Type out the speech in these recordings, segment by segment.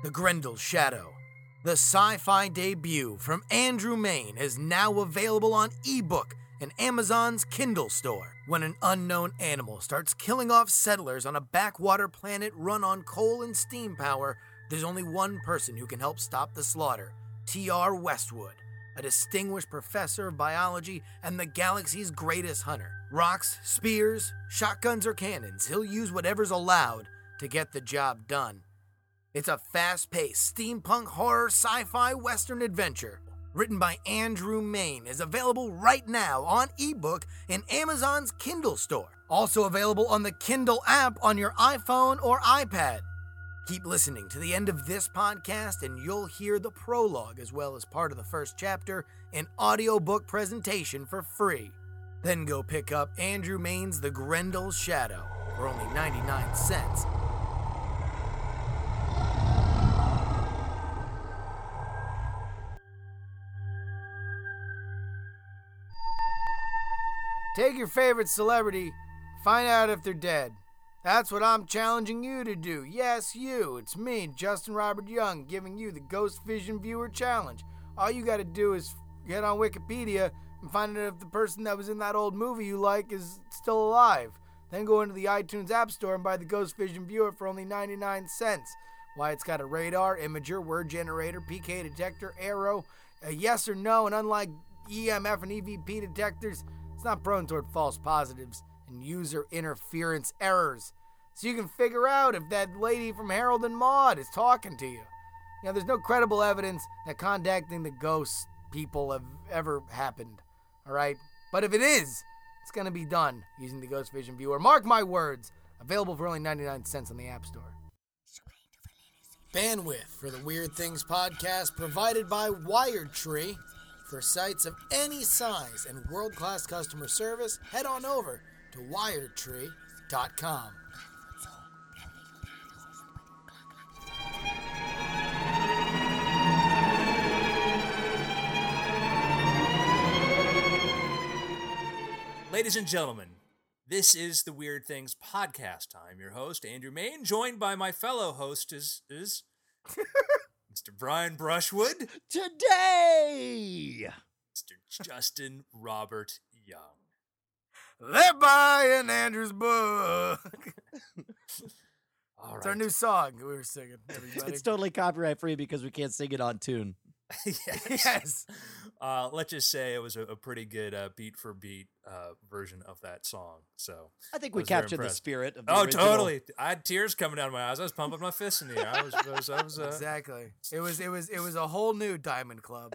The Grendel's Shadow. The sci fi debut from Andrew Mayne is now available on ebook in Amazon's Kindle store. When an unknown animal starts killing off settlers on a backwater planet run on coal and steam power, there's only one person who can help stop the slaughter T.R. Westwood, a distinguished professor of biology and the galaxy's greatest hunter. Rocks, spears, shotguns, or cannons, he'll use whatever's allowed to get the job done. It's a fast paced steampunk horror sci fi western adventure. Written by Andrew Mayne, is available right now on ebook in Amazon's Kindle store. Also available on the Kindle app on your iPhone or iPad. Keep listening to the end of this podcast, and you'll hear the prologue as well as part of the first chapter in audiobook presentation for free. Then go pick up Andrew Mayne's The Grendel's Shadow for only 99 cents. Take your favorite celebrity, find out if they're dead. That's what I'm challenging you to do. Yes, you. It's me, Justin Robert Young, giving you the Ghost Vision Viewer Challenge. All you gotta do is get on Wikipedia and find out if the person that was in that old movie you like is still alive. Then go into the iTunes App Store and buy the Ghost Vision Viewer for only 99 cents. Why, it's got a radar, imager, word generator, PK detector, arrow, a yes or no, and unlike EMF and EVP detectors, it's not prone toward false positives and user interference errors. So you can figure out if that lady from Harold and Maude is talking to you. You know, there's no credible evidence that contacting the ghost people have ever happened. All right? But if it is, it's going to be done using the Ghost Vision Viewer. Mark my words. Available for only 99 cents on the App Store. Bandwidth for the Weird Things podcast provided by Wired Tree. For sites of any size and world class customer service, head on over to wiredtree.com. Ladies and gentlemen, this is the Weird Things podcast. I'm your host, Andrew Mayne, joined by my fellow host is, is Mr. Brian Brushwood, Today! Mr. Justin Robert Young. They're buying Andrew's book. All It's our new song we were singing, everybody. It's totally copyright free because we can't sing it on tune. yes. yes. Uh, let's just say it was a, a pretty good uh, beat for beat uh, version of that song. So, I think I we captured the spirit of the oh, original. totally! I had tears coming down my eyes. I was pumping my fists in the air. I was, I was, I was uh, Exactly. It was it was it was a whole new Diamond Club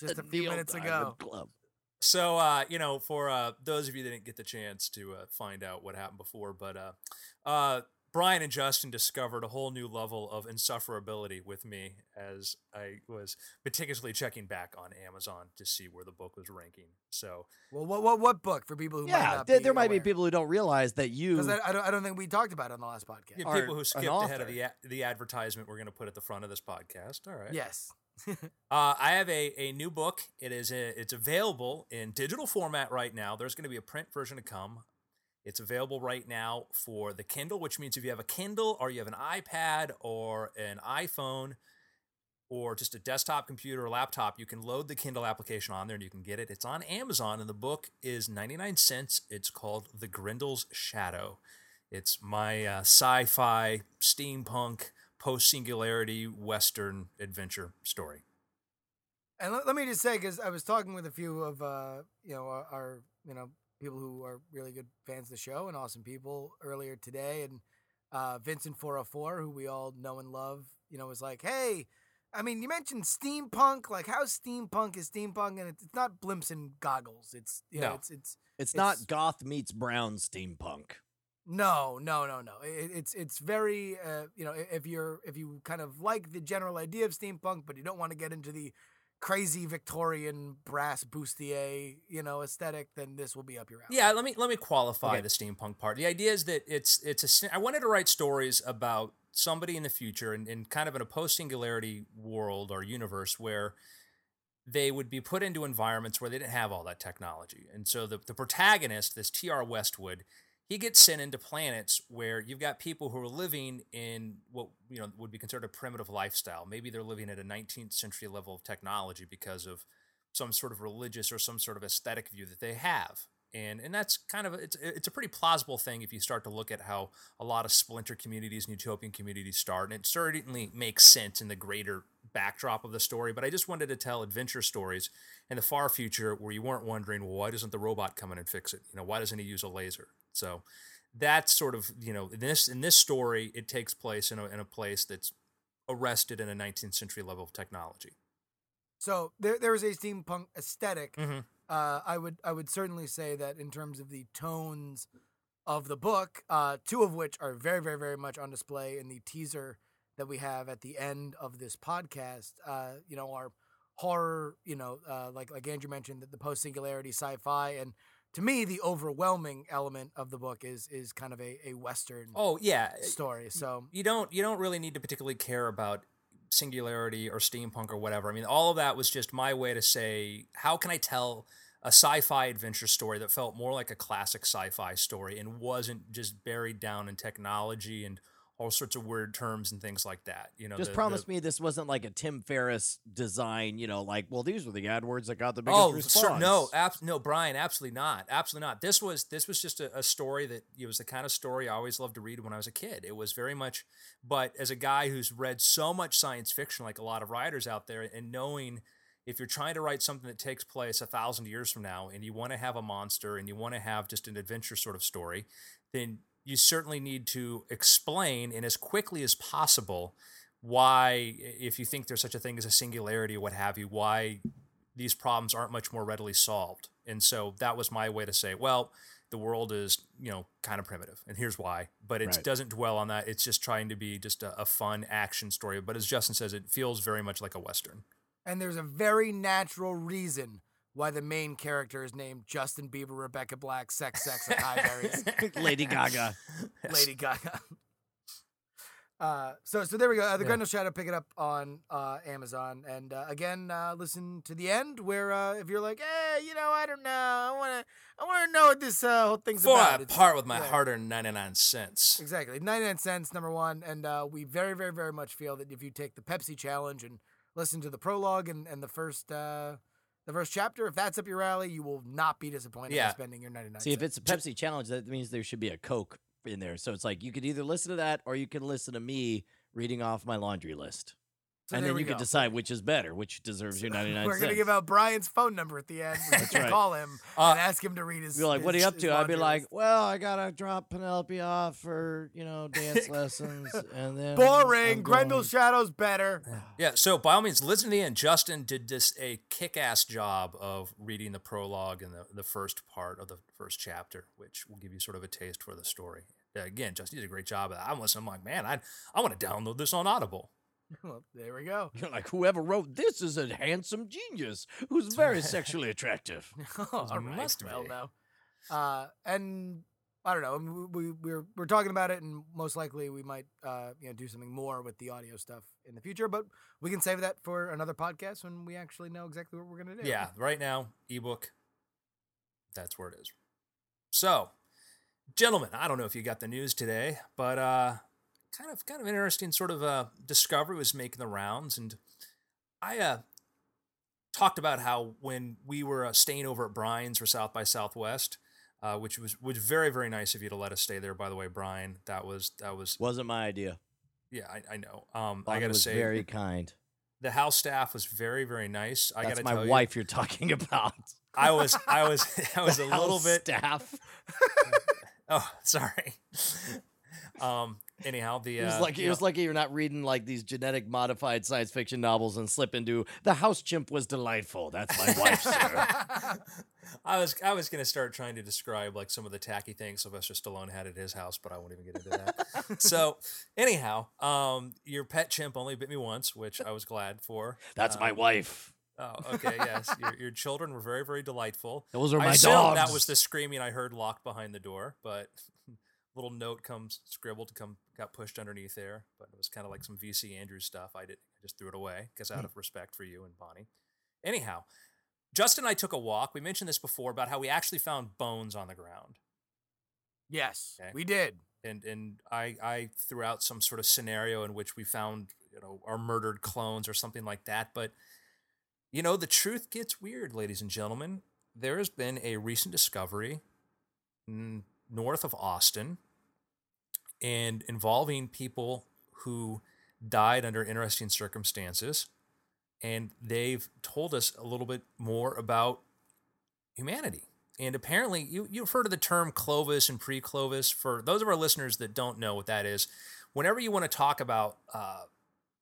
just a few minutes ago. Club. So, uh, you know, for uh, those of you that didn't get the chance to uh, find out what happened before, but uh, uh, Brian and Justin discovered a whole new level of insufferability with me as I was meticulously checking back on Amazon to see where the book was ranking. So, Well, what what what book for people who might Yeah, not there, be there might be people who don't realize that you. because I, I don't I don't think we talked about it on the last podcast. yeah, people who skipped ahead of the a- the advertisement we're going to put at the front of this podcast. All right. Yes. Uh, I have a, a new book. It is a, it's available in digital format right now. There's going to be a print version to come. It's available right now for the Kindle, which means if you have a Kindle or you have an iPad or an iPhone or just a desktop computer or laptop, you can load the Kindle application on there and you can get it. It's on Amazon and the book is 99 cents. It's called The Grendel's Shadow. It's my uh, sci fi, steampunk, post singularity Western adventure story. And let, me just say, because I was talking with a few of uh, you know our you know people who are really good fans of the show and awesome people earlier today, and uh, Vincent four hundred four, who we all know and love, you know, was like, "Hey, I mean, you mentioned steampunk. Like, how steampunk is steampunk? And it's, not blimps and goggles. It's you know, No. it's it's it's, it's- not goth meets brown steampunk. no, no, no, no. It, it's it's very uh, you know if you're if you kind of like the general idea of steampunk, but you don't want to get into the crazy Victorian brass bustier you know aesthetic, then this will be up your alley. Yeah, let me let me qualify Okay. the steampunk part. The idea is that it's it's a. I wanted to write stories about somebody in the future and in, kind of in a post singularity world or universe where they would be put into environments where they didn't have all that technology. And so the, the protagonist, this T.R. Westwood, he gets sent into planets where you've got people who are living in what you know would be considered a primitive lifestyle. Maybe they're living at a 19th century level of technology because of some sort of religious or some sort of aesthetic view that they have. And, and that's kind of it's it's a pretty plausible thing if you start to look at how a lot of splinter communities and utopian communities start and it certainly makes sense in the greater backdrop of the story but i just wanted to tell adventure stories in the far future where you weren't wondering well why doesn't the robot come in and fix it you know why doesn't he use a laser so that's sort of you know in this in this story it takes place in a, in a place that's arrested in a 19th century level of technology So there there is a steampunk aesthetic. mm-hmm. Uh, I would I would certainly say that in terms of the tones of the book, uh, two of which are very very very much on display in the teaser that we have at the end of this podcast. Uh, you know, our horror. You know, uh, like like Andrew mentioned, that the post singularity sci-fi and. To me, the overwhelming element of the book is is kind of a, a western oh yeah eh, story. So you don't you don't really need to particularly care about singularity or steampunk or whatever. I mean, all of that was just my way to say, how can I tell a sci-fi adventure story that felt more like a classic sci-fi story and wasn't just buried down in technology and all sorts of weird terms and things like that. You know, Just the- promise the- me this wasn't like a Tim Ferriss design, you know, like, well, these were the AdWords that got the biggest Oh response. sir, no, abs- no, Brian, absolutely not, absolutely not. This was this was just a, a story that it was the kind of story I always loved to read when I was a kid. It was very much, but as a guy who's read so much science fiction, like a lot of writers out there, and knowing if you're trying to write something that takes place a thousand years from now, and you want to have a monster, and you want to have just an adventure sort of story, then you certainly need to explain and as quickly as possible why, if you think there's such a thing as a singularity or what have you, why these problems aren't much more readily solved. And so that was my way to say, well, the world is, you know, kind of primitive, and here's why. But it Right. doesn't dwell on that. It's just trying to be just a, a fun action story. But as Justin says, it feels very much like a western. and there's a very natural reason why the main character is named Justin Bieber, Rebecca Black, Sex, Sex, and High Berries. Lady Gaga. Lady Gaga. Uh, so so there we go. Uh, the Yeah. Grendel Shadow, pick it up on uh, Amazon, and uh, again, uh, listen to the end where uh, if you're like, hey, you know, I don't know, I want to, I want to know what this uh, whole thing's Before about. I It's- part with my yeah. hard-earned 99 cents. Exactly, ninety nine cents, number one, and uh, we very very very much feel that if you take the Pepsi challenge and listen to the prologue and, and the first uh, the first chapter, if that's up your alley, you will not be disappointed Yeah. in spending your ninety nine. See, if it's a Pepsi challenge, that means there should be a Coke in there. So it's like you could either listen to that or you can listen to me reading off my laundry list. So and then you go. can decide which is better, which deserves your 99 We're gonna give out Brian's phone number at the end. We That's can right. call him Uh, and ask him to read his. Be like, what are you up to? I'd be like, well, I gotta drop Penelope off for you know dance lessons, and then boring. I'm Grendel going- Shadow's better. Yeah, so by all means, listen to the end. Justin did this a kick-ass job of reading the prologue and the, the first part of the first chapter, which will give you sort of a taste for the story. Yeah, again, Justin did a great job of that. I'm listening. I'm like, man, I I want to download this on Audible. well, there we go. You're like, whoever wrote this is a handsome genius who's very sexually attractive. All right, must well, no. Uh, and I don't know. We, we we're we're talking about it, and most likely we might uh you know do something more with the audio stuff in the future. But we can save that for another podcast when we actually know exactly what we're gonna do. Yeah, right now, ebook. That's where it is. So, gentlemen, I don't know if you got the news today, but uh, kind of kind of interesting sort of a discovery was making the rounds, and I uh, talked about how when we were uh, staying over at Brian's for South by Southwest, uh, which was was very very nice of you to let us stay there. By the way, Brian, that was that was Wasn't my idea. yeah, I, I know. Um, I gotta was say, very kind. the house staff was very very nice. I That's gotta my wife you're talking about. I was I was I was a little bit staff. Oh, sorry. um. Anyhow, the It was uh, like it was like you're not reading like these genetic modified science fiction novels and slip into the house chimp was delightful. That's my wife, sir. I was I was gonna start trying to describe like some of the tacky things Sylvester Stallone had at his house, but I won't even get into that. so, anyhow, um, your pet chimp only bit me once, which I was glad for. That's my Um, wife. Oh, okay, yes. Your, your children were very, very delightful. Those are my assume dogs. that was the screaming I heard locked behind the door, but little note comes scribbled to come got pushed underneath there. But it was kind of like some VC Andrews stuff. I did I just threw it away because Hmm. out of respect for you and Bonnie. Anyhow, Justin and I took a walk. We mentioned this before about how we actually found bones on the ground. Yes, Okay. we did. and and I I threw out some sort of scenario in which we found you know our murdered clones or something like that. But you know the truth gets weird, ladies and gentlemen. There has been a recent discovery north of Austin, and involving people who died under interesting circumstances, and they've told us a little bit more about humanity. And apparently, you, you've heard of the term Clovis and pre Clovis. For those of our listeners that don't know what that is, whenever you want to talk about uh,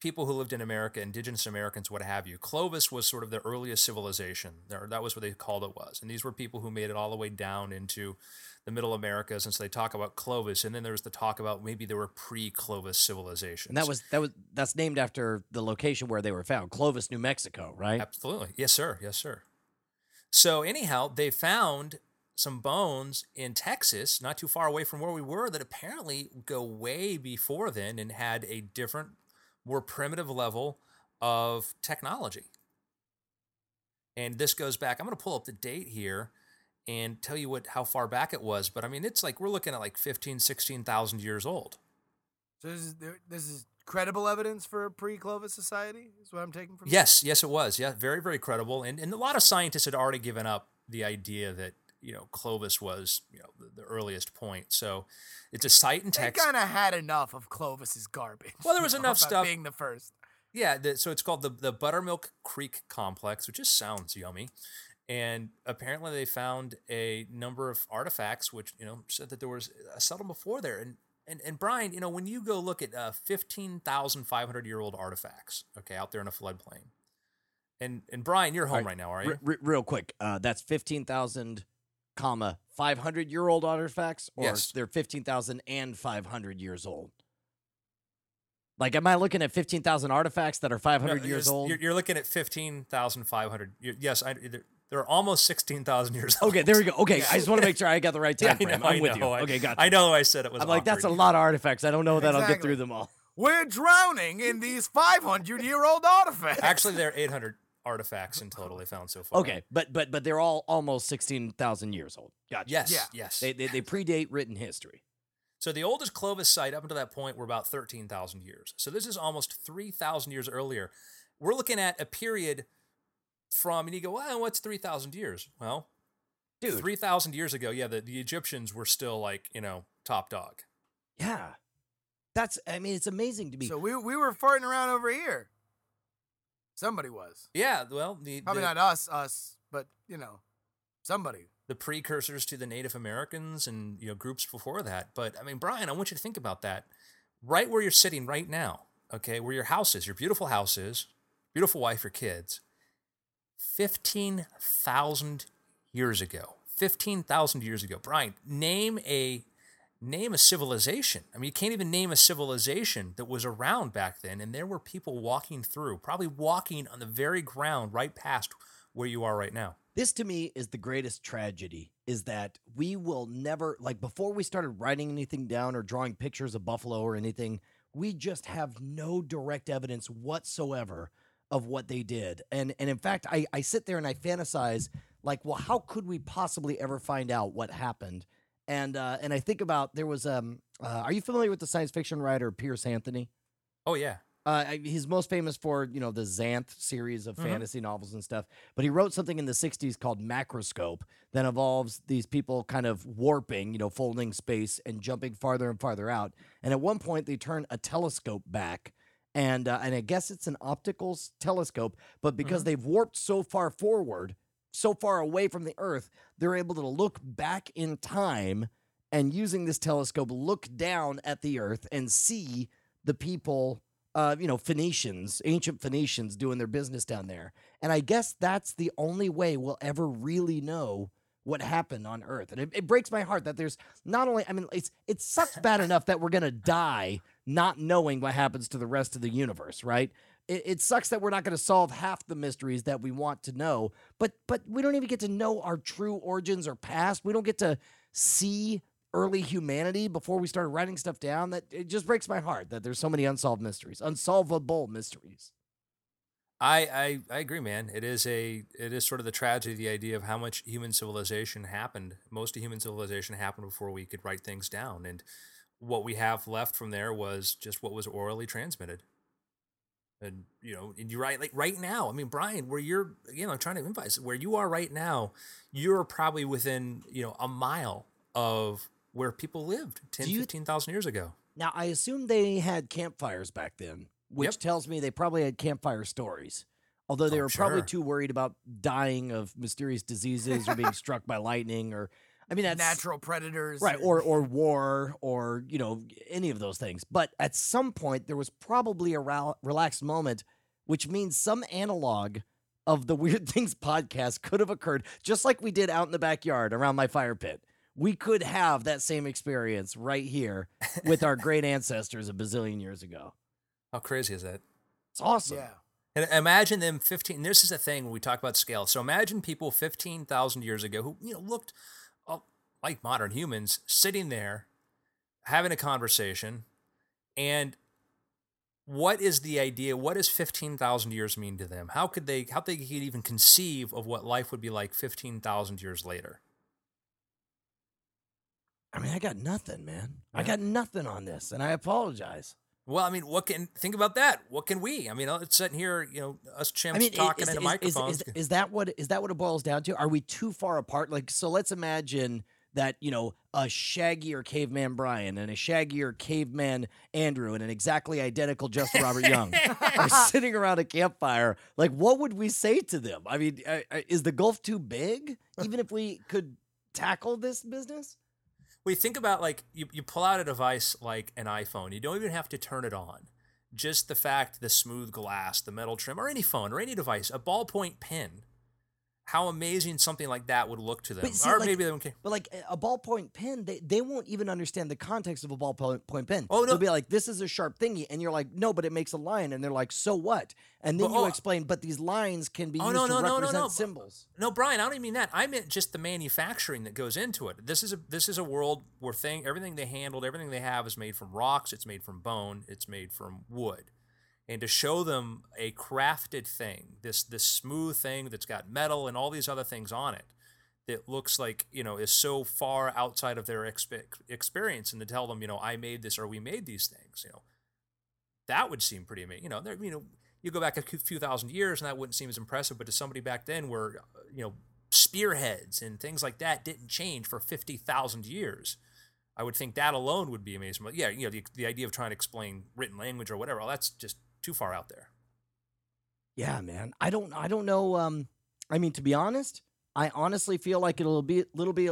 people who lived in America, indigenous Americans, what have you, Clovis was sort of the earliest civilization. That was what they called it was. And these were people who made it all the way down into the middle Americas. And so they talk about Clovis. And then there was the talk about maybe there were pre Clovis civilizations. And that was that was that's named after the location where they were found, Clovis, New Mexico, right? Absolutely. Yes, sir. Yes, sir. So, anyhow, they found some bones in Texas, not too far away from where we were, that apparently go way before then and had a different, more primitive level of technology. And this goes back, I'm going to pull up the date here and tell you what how far back it was, but I mean it's like we're looking at like 15 16,000 years old. So this is this is credible evidence for a pre-Clovis society. Is what I'm taking from. Yes, yes, it was. Yeah, very, very credible. And and a lot of scientists had already given up the idea that you know Clovis was you know the, the earliest point. So it's a site in They kind of had enough of Clovis's garbage. Well, there was enough stuff- Being the first. Yeah, the, so it's called the the Buttermilk Creek Complex, which just sounds yummy. And apparently, they found a number of artifacts, which you know said that there was a settlement before there. And and and Brian, you know, when you go look at uh, fifteen thousand five hundred year old artifacts, okay, out there in a floodplain. And and Brian, you're home Right. right now, are you? Re- re- real quick, uh, that's fifteen thousand, comma five hundred year old artifacts, or Yes. they're fifteen thousand and five hundred years old. Like, am I looking at fifteen thousand artifacts that are five hundred No, years old? You're, you're looking at fifteen thousand five hundred. Yes, I, they're, they're almost sixteen thousand years old. Okay, there we go. Okay, Yeah. I just want to make sure I got the right time I frame. know, I'm I with you. know. I- Okay, got I know I said it was. I'm like, that's a lot of artifacts. I don't know that I'll get through them all. We're drowning in these 500 year old artifacts. Actually, they're eight hundred artifacts in total they found so far. Okay, but but but they're all almost sixteen thousand years old. Gotcha. Yes. Yeah. Yes. They, they they predate written history. so the oldest Clovis site up until that point were about thirteen thousand years. So this is almost three thousand years earlier. We're looking at a period from, and you go, well, what's three thousand years? Well, Dude. three thousand years ago, yeah, the, the Egyptians were still like you know top dog. Yeah, that's. I mean, it's amazing to me. So we we were farting around over here. Somebody was. Yeah. Well, the Probably the, not us, us, but you know, somebody. the precursors to the Native Americans and you know groups before that. But I mean, Brian, I want you to think about that. Right where you're sitting right now, okay, where your house is, your beautiful house is, beautiful wife, your kids. Fifteen thousand years ago. Fifteen thousand years ago, Brian. Name a name a civilization. I mean, you can't even name a civilization that was around back then, and there were people walking through, probably walking on the very ground right past where you are right now. this to me is the greatest tragedy is that we will never like before we started writing anything down or drawing pictures of buffalo or anything we just have no direct evidence whatsoever of what they did and and in fact i i sit there and i fantasize like well how could we possibly ever find out what happened and uh and i think about there was um uh, are you familiar with the science fiction writer piers anthony Oh yeah. uh, he's most famous for you know the Xanth series of Mhm. fantasy novels and stuff. But he wrote something in the '60s called Macroscope that involves these people kind of warping, you know, folding space and jumping farther and farther out. And at one point, they turn a telescope back, and uh, and I guess it's an optical telescope, but because Mhm. they've warped so far forward, so far away from the Earth, they're able to look back in time and using this telescope, look down at the Earth and see the people uh, you know, Phoenicians, ancient Phoenicians doing their business down there. And I guess that's the only way we'll ever really know what happened on Earth. And it, it breaks my heart that there's not only, I mean, it's it sucks bad enough that we're gonna die not knowing what happens to the rest of the universe, right? It, it sucks that we're not gonna solve half the mysteries that we want to know, but but we don't even get to know our true origins or past. We don't get to see early humanity before we started writing stuff down that it just breaks my heart that there's so many unsolved mysteries unsolvable mysteries I, I I agree, man. It is a it is sort of the tragedy, the idea of how much human civilization happened. Most of human civilization happened before we could write things down, and what we have left from there was just what was orally transmitted. And you know, and you're right. Like right now, I mean, Brian, where you're, you know, I'm trying to advise where you are right now, you're probably within you know a mile of where people lived 10, Do you- 15,000 years ago. Now, I assume they had campfires back then, which Yep. tells me they probably had campfire stories. Although they Oh, were probably too worried about dying of mysterious diseases or being struck by lightning or, I mean, that's Natural predators. right, or or war or you know any of those things. But at some point, there was probably a rel- relaxed moment, which means some analog of the Weird Things podcast could have occurred, just like we did out in the backyard around my fire pit. We could have that same experience right here with our great ancestors a bazillion years ago. How crazy is that? It's awesome. yeah. And imagine them 15. This is a thing when we talk about scale. So imagine people 15,000 years ago who, you know, looked like modern humans sitting there having a conversation. And what is the idea? What does 15,000 years mean to them? How could they, how they could even conceive of what life would be like 15,000 years later? I mean, I got nothing, man. I got nothing on this, and I apologize. Well, I mean, what can think about that? What can we? I mean, it's sitting here, you know, us chimps I mean, talking is, into is- is- microphones. Is, is that what is that what it boils down to? Are we too far apart? Like, so let's imagine that you know a shaggier caveman Brian and a shaggier caveman Andrew and an exactly identical Justin Robert Young are sitting around a campfire. Like, what would we say to them? I mean, is the gulf too big? Even if we could tackle this business? We think about like you, you pull out a device like an iPhone. You don't even have to turn it on. Just the fact, the smooth glass, the metal trim, or any phone or any device, a ballpoint pen. How amazing something like that would look to them. See, or like- maybe they don't care. But like a ballpoint pen, they, they won't even understand the context of a ballpoint point pen. Oh, no. They'll be like, "This is a sharp thingy," and you're like, "No, but it makes a line," and they're like, "So what?" And then But, you oh, explain, "But these lines can be Oh, used no, to no, no, no, represent no. symbols." No, Brian, I don't even mean that. I meant just the manufacturing that goes into it. This is a this is a world where thing everything they handled, everything they have is made from rocks, it's made from bone, it's made from wood. And to show them a crafted thing, this this smooth thing that's got metal and all these other things on it, that looks like you know is so far outside of their expe- experience, and to tell them, you know, I made this or we made these things, you know, that would seem pretty amazing. You know, there, you know, you go back a few thousand years and that wouldn't seem as impressive, but to somebody back then where, uh, you know, spearheads and things like that didn't change for 50,000 years, I would think that alone would be amazing. But yeah, you know, the, the idea of trying to explain written language or whatever, well, that's just too far out there. Yeah, man. I don't. I don't know. Um, I mean, to be honest, I honestly feel like it'll be little be.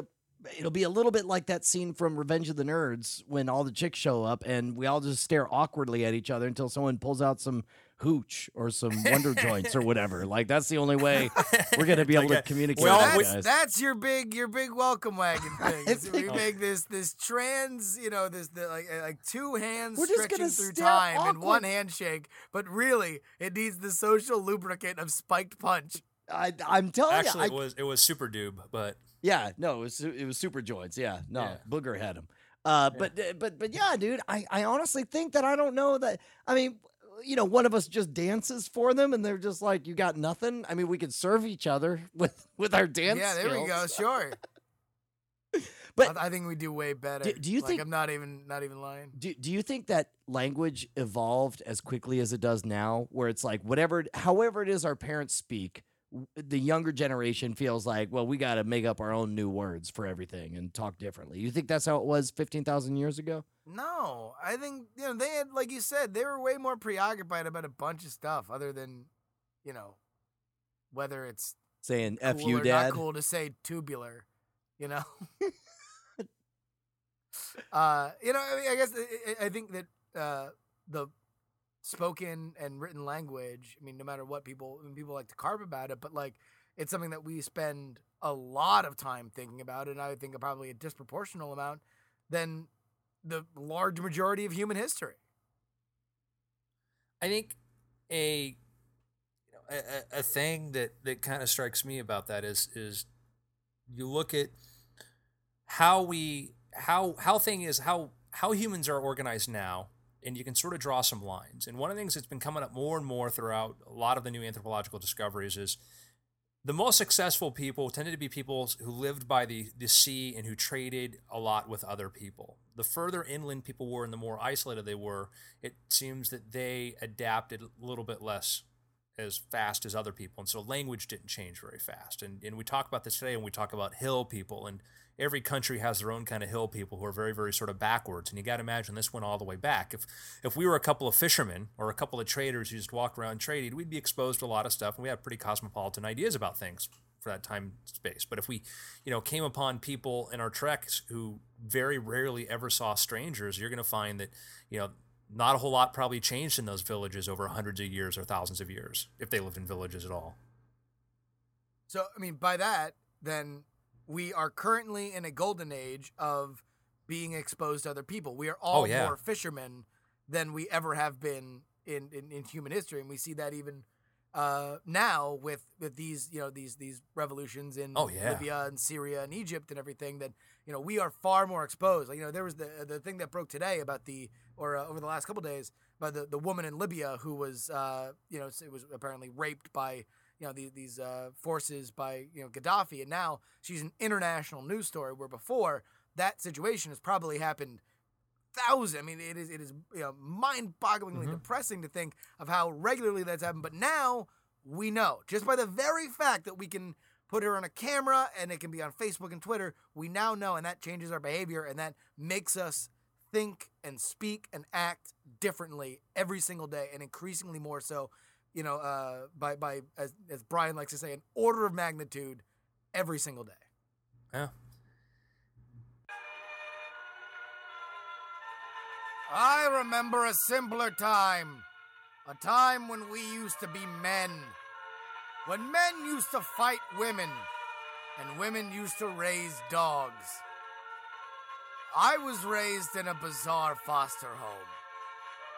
It'll be a little bit like that scene from Revenge of the Nerds when all the chicks show up and we all just stare awkwardly at each other until someone pulls out some hooch or some wonder joints or whatever. Like that's the only way we're gonna be able Like to communicate. we all- with you that's, that's your big your big welcome wagon thing. Is we make this this trans, you know, this the, like uh, like two hands We're stretching gonna through stare time and one handshake, but really it needs the social lubricant of spiked punch. I, I'm telling Actually, you, it was it was super doob, but Yeah, no, it was it was super joints. Yeah, no, Yeah. Booger had him. Uh, but uh, but but yeah, dude, I I honestly think that I don't know that. I mean, you know, one of us just dances for them, and they're just like, "You got nothing." I mean, we could serve each other with with our dance. yeah, there we go. Sure. But- I, I think we do way better. Do- do you like, think- I'm not even not even lying? Do, do you think that language evolved as quickly as it does now, where it's like whatever, however it is our parents speak, the younger generation feels like, well, we got to make up our own new words for everything and talk differently. You think that's how it was fifteen thousand years ago? No, I think you know they had, like you said, they were way more preoccupied about a bunch of stuff other than, you know, whether it's Saying cool "f you, dad." not cool to say tubular, you know. uh, you know, I, mean, I guess I think that uh, the spoken and written language. I mean, no matter what people, I mean, people like to carve about it, but like it's something that we spend a lot of time thinking about, and I think probably a disproportional amount than the large majority of human history. I think a you know, a, a- thing that that kind of strikes me about that is is you look at how we how how thing is how how humans are organized now and you can sort of draw some lines. And one of the things that's been coming up more and more throughout a lot of the new anthropological discoveries is the most successful people tended to be people who lived by the, the sea and who traded a lot with other people. The further inland people were and the more isolated they were, it seems that they adapted a little bit less as fast as other people. And so language didn't change very fast. And, and we talk about this today when we talk about hill people. And every country has their own kind of hill people who are very, very sort of backwards. And you got to imagine this went all the way back. If, if we were a couple of fishermen or a couple of traders who just walked around trading, we'd be exposed to a lot of stuff. And we had pretty cosmopolitan ideas about things for that time space. But if we, you know, came upon people in our treks who very rarely ever saw strangers, you're going to find that, you know, not a whole lot probably changed in those villages over hundreds of years or thousands of years, if they lived in villages at all. So, I mean, by that, then we are currently in a golden age of being exposed to other people. We are all Oh, yeah. more fishermen than we ever have been in, in, in human history, and we see that even uh, now with with these you know these these revolutions in Oh, yeah. Libya and Syria and Egypt and everything. That you know we are far more exposed. Like you know there was the the thing that broke today about the or uh, over the last couple days about the the woman in Libya who was uh, you know it was apparently raped by you know these these uh, forces by you know Gaddafi, and now she's an international news story. Where before that situation has probably happened thousand. I mean, it is it is you know mind-bogglingly Mhm. depressing to think of how regularly that's happened. But now we know just by the very fact that we can put her on a camera and it can be on Facebook and Twitter. We now know, and that changes our behavior, and that makes us think and speak and act differently every single day, and increasingly more so. You know, uh, by by as as Brian likes to say, an order of magnitude every single day. Yeah. I remember a simpler time. A time when we used to be men. When men used to fight women. And women used to raise dogs. I was raised in a bizarre foster home.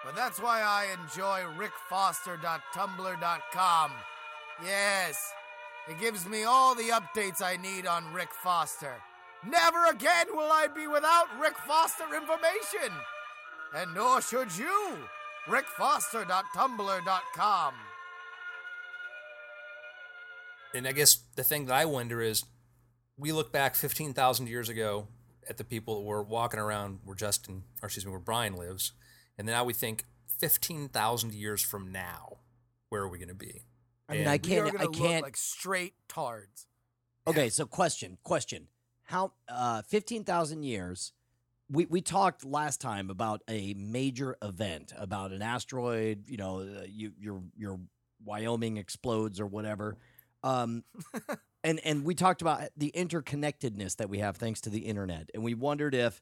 But that's why I enjoy rickfoster.tumblr.com. Yes, it gives me all the updates I need on Rick Foster. Never again will I be without Rick Foster information! And nor should you! rickfoster.tumblr.com. And I guess the thing that I wonder is we look back 15,000 years ago at the people that were walking around where Justin, or excuse me, where Brian lives. And now we think 15,000 years from now, where are we going to be? I mean, And I can't. gonna I can't. like straight tards. Okay, so question, question. How uh 15,000 years we we talked last time about a major event, about an asteroid, you know, uh, you your your Wyoming explodes or whatever. Um and and we talked about the interconnectedness that we have thanks to the internet. And we wondered if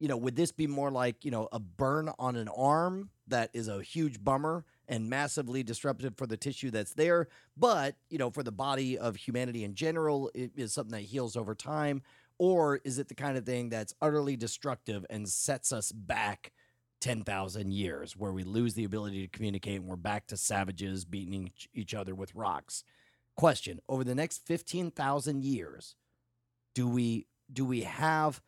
you know, would this be more like, you know, a burn on an arm that is a huge bummer and massively disruptive for the tissue that's there, but, you know, for the body of humanity in general, it is something that heals over time? Or is it the kind of thing that's utterly destructive and sets us back 10,000 years where we lose the ability to communicate and we're back to savages beating each- other with rocks? Question Over the next 15,000 years, do we do we have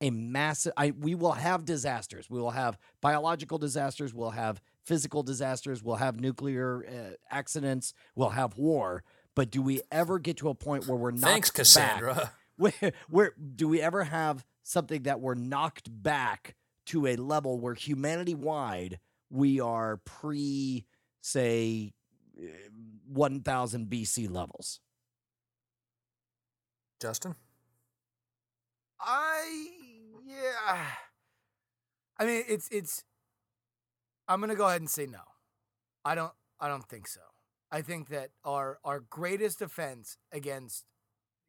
a massive I we will have disasters. We will have biological disasters, we'll have physical disasters, we'll have nuclear uh, accidents, we'll have war, but do we ever get to a point where we're not Thanks, back? Cassandra. Where, where do we ever have something that we're knocked back to a level where humanity wide we are pre say uh, 1000 BC levels? Justin? I yeah. I mean, it's it's. I'm gonna go ahead and say no. I don't. I don't think so. I think that our our greatest offense against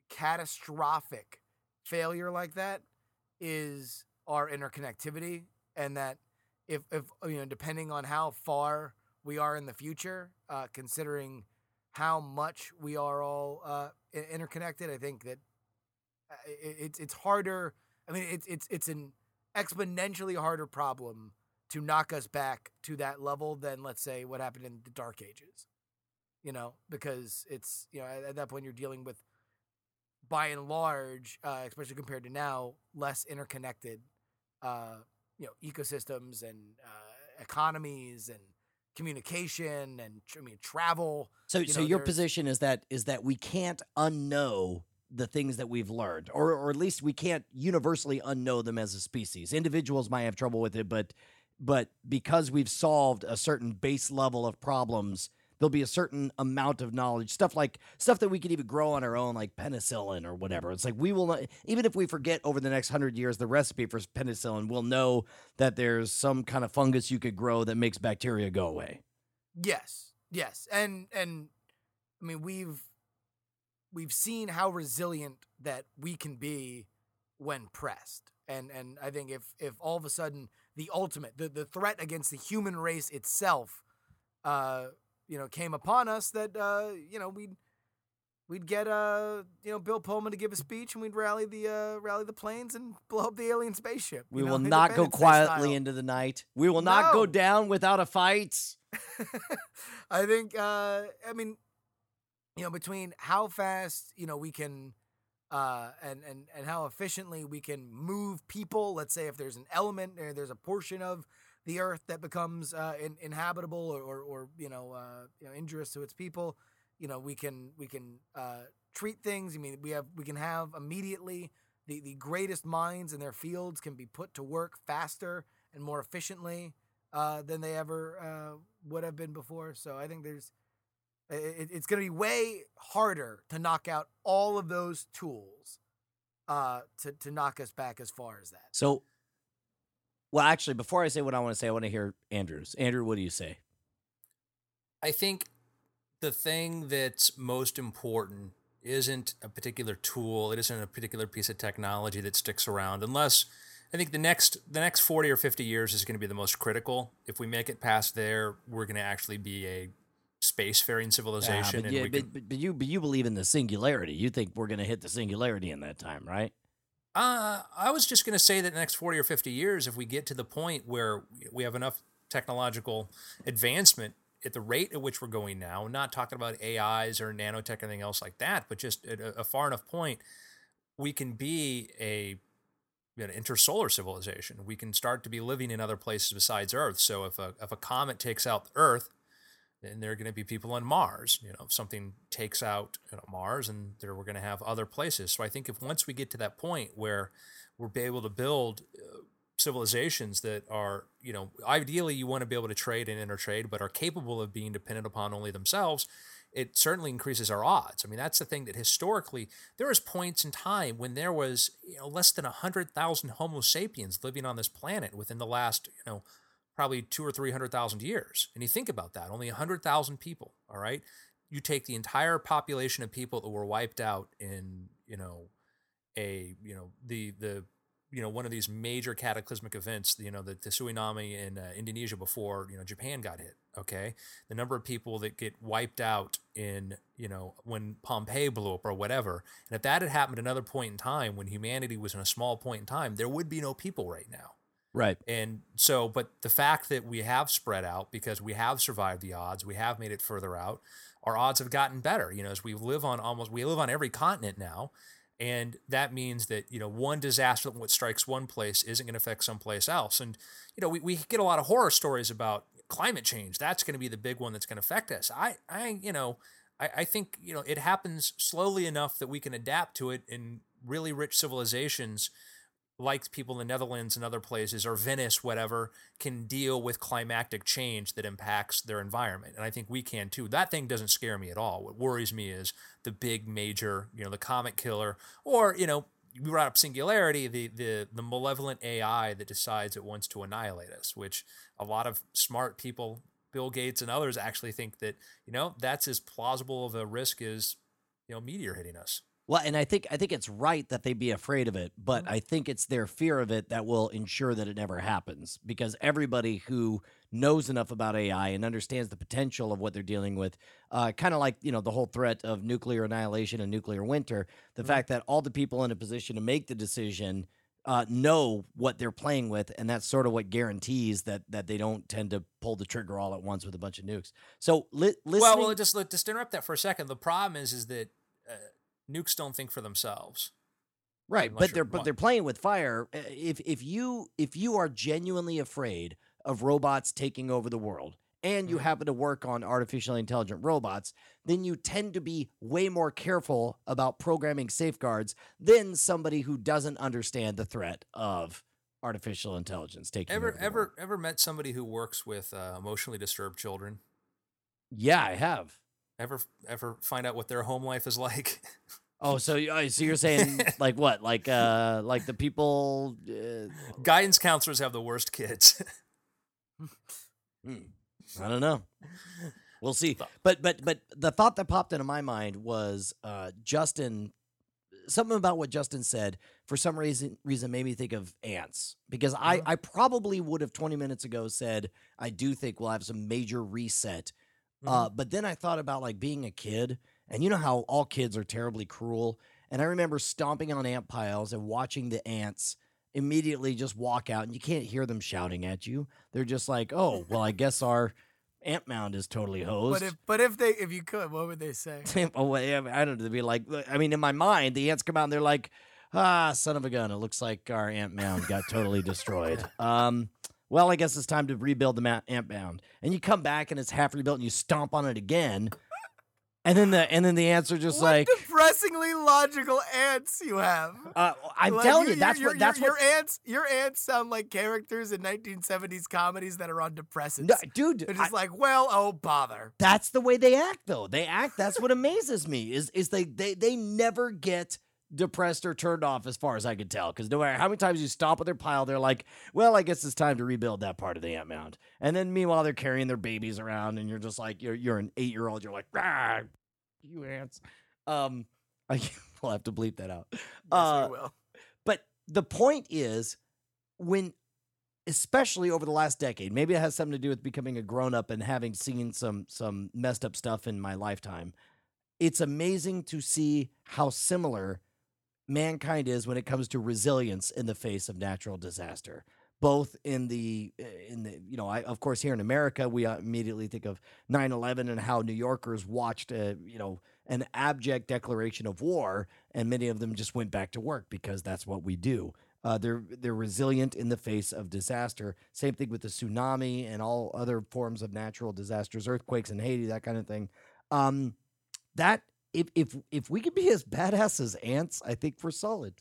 catastrophic failure like that is our interconnectivity, and that if if you know, depending on how far we are in the future, uh, considering how much we are all uh, interconnected, I think that uh, it, it's it's harder. I mean, it's it's it's an exponentially harder problem to knock us back to that level than let's say what happened in the Dark Ages. You know, because it's you know at, at that point you're dealing with, by and large, uh, especially compared to now, less interconnected, uh, you know, ecosystems and uh, economies and communication and I mean travel. So, you so know, your position is that is that we can't unknow the things that we've learned, or or at least we can't universally unknow them as a species. Individuals might have trouble with it, but but because we've solved a certain base level of problems, there'll be a certain amount of knowledge. Stuff like stuff that we could even grow on our own, like penicillin or whatever. It's like we will not, even if we forget over the next hundred years the recipe for penicillin, we'll know that there's some kind of fungus you could grow that makes bacteria go away. Yes, yes, and and I mean we've we've seen how resilient that we can be when pressed, and and I think if if all of a sudden the ultimate the the threat against the human race itself, uh, you know, came upon us, that uh, you know we'd we'd get uh you know Bill Pullman to give a speech, and we'd rally the uh rally the planes and blow up the alien spaceship. We know, will not go quietly style. into the night. We will not go down without a fight. I think uh I mean you know between how fast you know we can uh and and and how efficiently we can move people let's say if there's an element or there's a portion of the earth that becomes uh in, inhabitable or, or or you know uh you know injurious to its people you know we can we can uh treat things I mean we have we can have immediately the the greatest minds in their fields can be put to work faster and more efficiently uh, than they ever uh, would have been before. So I think there's it, it's going to be way harder to knock out all of those tools uh, to to knock us back as far as that. So, well, actually, before I say what I want to say, I want to hear Andrews. Andrew, what do you say? I think the thing that's most important isn't a particular tool. It isn't a particular piece of technology that sticks around, unless I think the next the next forty or fifty years is going to be the most critical. If we make it past there, we're going to actually be a spacefaring civilization. but, yeah, but, can- but, but you but you believe in the singularity. You think we're going to hit the singularity in that time, right? Uh, I was just going to say that in the next 40 or 50 years, if we get to the point where we have enough technological advancement at the rate at which we're going now, not talking about AIs or nanotech or anything else like that, but just at a, a far enough point, we can be a you know, intersolar civilization. We can start to be living in other places besides Earth. So if a, if a comet takes out Earth, then there are going to be people on Mars. You know, if something takes out you know, Mars, and there we're going to have other places. So I think if once we get to that point where we're able to build uh, civilizations that are, you know, ideally you want to be able to trade and intertrade, but are capable of being dependent upon only themselves. It certainly increases our odds. I mean, that's the thing that historically there was points in time when there was you know less than hundred thousand Homo sapiens living on this planet within the last you know probably two or three hundred thousand years. And you think about that, only hundred thousand people. All right, you take the entire population of people that were wiped out in you know a you know the the you know one of these major cataclysmic events you know the, the tsunami in uh, indonesia before you know japan got hit okay the number of people that get wiped out in you know when pompeii blew up or whatever and if that had happened another point in time when humanity was in a small point in time there would be no people right now Right. and so, but the fact that we have spread out because we have survived the odds, we have made it further out, our odds have gotten better. You know, as we live on almost, we live on every continent now. And that means that, you know, one disaster that strikes one place isn't going to affect someplace else. And, you know, we, we get a lot of horror stories about climate change. That's going to be the big one that's going to affect us. I, I, you know, I, I think, you know, it happens slowly enough that we can adapt to it in really rich civilizations like people in the Netherlands and other places or Venice, whatever, can deal with climactic change that impacts their environment. And I think we can too. That thing doesn't scare me at all. What worries me is the big major, you know, the comet killer, or, you know, we brought up singularity, the the the malevolent AI that decides it wants to annihilate us, which a lot of smart people, Bill Gates and others actually think that, you know, that's as plausible of a risk as, you know, meteor hitting us. Well, and I think I think it's right that they be afraid of it, but I think it's their fear of it that will ensure that it never happens. Because everybody who knows enough about AI and understands the potential of what they're dealing with, uh, kind of like you know the whole threat of nuclear annihilation and nuclear winter, the fact that all the people in a position to make the decision uh, know what they're playing with, and that's sort of what guarantees that that they don't tend to pull the trigger all at once with a bunch of nukes. So li- listening, Well, well, just just interrupt that for a second. The problem is, is that uh, nukes don't think for themselves. Right, but they're but they're playing with fire. If if you if you are genuinely afraid of robots taking over the world and you Mhm. happen to work on artificially intelligent robots, then you tend to be way more careful about programming safeguards than somebody who doesn't understand the threat of artificial intelligence taking Ever over the ever ever met somebody who works with uh, emotionally disturbed children? Yeah, I have. Ever ever find out what their home life is like? Oh, so oh, so you're saying like what? Like uh like the people uh, Guidance counselors have the worst kids. Hmm. I don't know. We'll see. But but but the thought that popped into my mind was uh Justin something about what Justin said for some reason reason made me think of ants because I Mhm. I probably would have 20 minutes ago said I do think we'll have some major reset. Uh but then I thought about like being a kid and you know how all kids are terribly cruel and I remember stomping on ant piles and watching the ants immediately just walk out and you can't hear them shouting at you. They're just like, "Oh, well I guess our ant mound is totally hosed." But if but if they if you could, what would they say? oh, I don't know. To be like, I mean, in my mind, the ants come out and they're like, ah, son of a gun. It looks like our ant mound got totally destroyed. Um, well, I guess it's time to rebuild the ma- ant mound. And you come back and it's half rebuilt and you stomp on it again. And then the and then the ants are just what like, depressingly logical ants you have. uh, I'm Like, telling you, your- that's your, what that's your, what. your ants. Your ants sound like characters in 1970s comedies that are on depressants. No, dude, They're I- like, well, oh bother. that's the way they act though they act that's what amazes me is is they they they never get depressed or turned off as far as i could tell because no matter how many times you stop with their pile they're like well i guess it's time to rebuild that part of the ant mound and then meanwhile they're carrying their babies around and you're just like you're, you're an eight year old you're like ah, you ants um I, we'll have to bleep that out Yes, Uh, will. but the point is, when, especially over the last decade, maybe it has something to do with becoming a grown up and having seen some some messed up stuff in my lifetime. It's amazing to see how similar mankind is when it comes to resilience in the face of natural disaster. Both in the uh, in the you know, I of course here in America we uh, immediately think of 9/11 and how New Yorkers watched a you know an abject declaration of war, and many of them just went back to work because that's what we do. Uh, they're they're resilient in the face of disaster. Same thing with the tsunami and all other forms of natural disasters, earthquakes in Haiti, that kind of thing. Um, that if if if we could be as badass as ants, I think we're solid.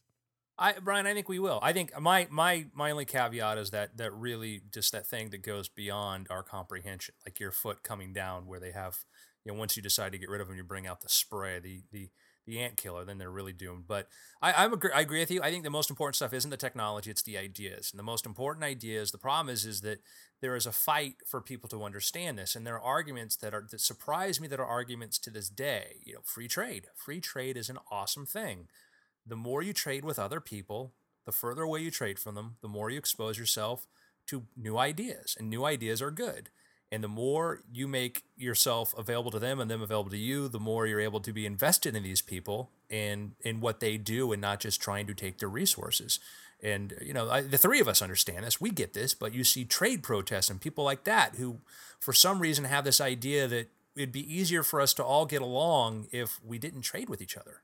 I Brian, I think we will. I think my my my only caveat is that that really just that thing that goes beyond our comprehension, like your foot coming down where they have, you know, once you decide to get rid of them, you bring out the spray, the the the ant killer, then they're really doomed. But I I'm agree, I agree with you. I think the most important stuff isn't the technology; it's the ideas. And the most important ideas. The problem is is that there is a fight for people to understand this, and there are arguments that are that surprise me that are arguments to this day. You know, free trade. Free trade is an awesome thing the more you trade with other people, the further away you trade from them, the more you expose yourself to new ideas. And new ideas are good. And the more you make yourself available to them and them available to you, the more you're able to be invested in these people and in what they do and not just trying to take their resources. And, you know, I, the three of us understand this. We get this, but you see trade protests and people like that who, for some reason, have this idea that it'd be easier for us to all get along if we didn't trade with each other.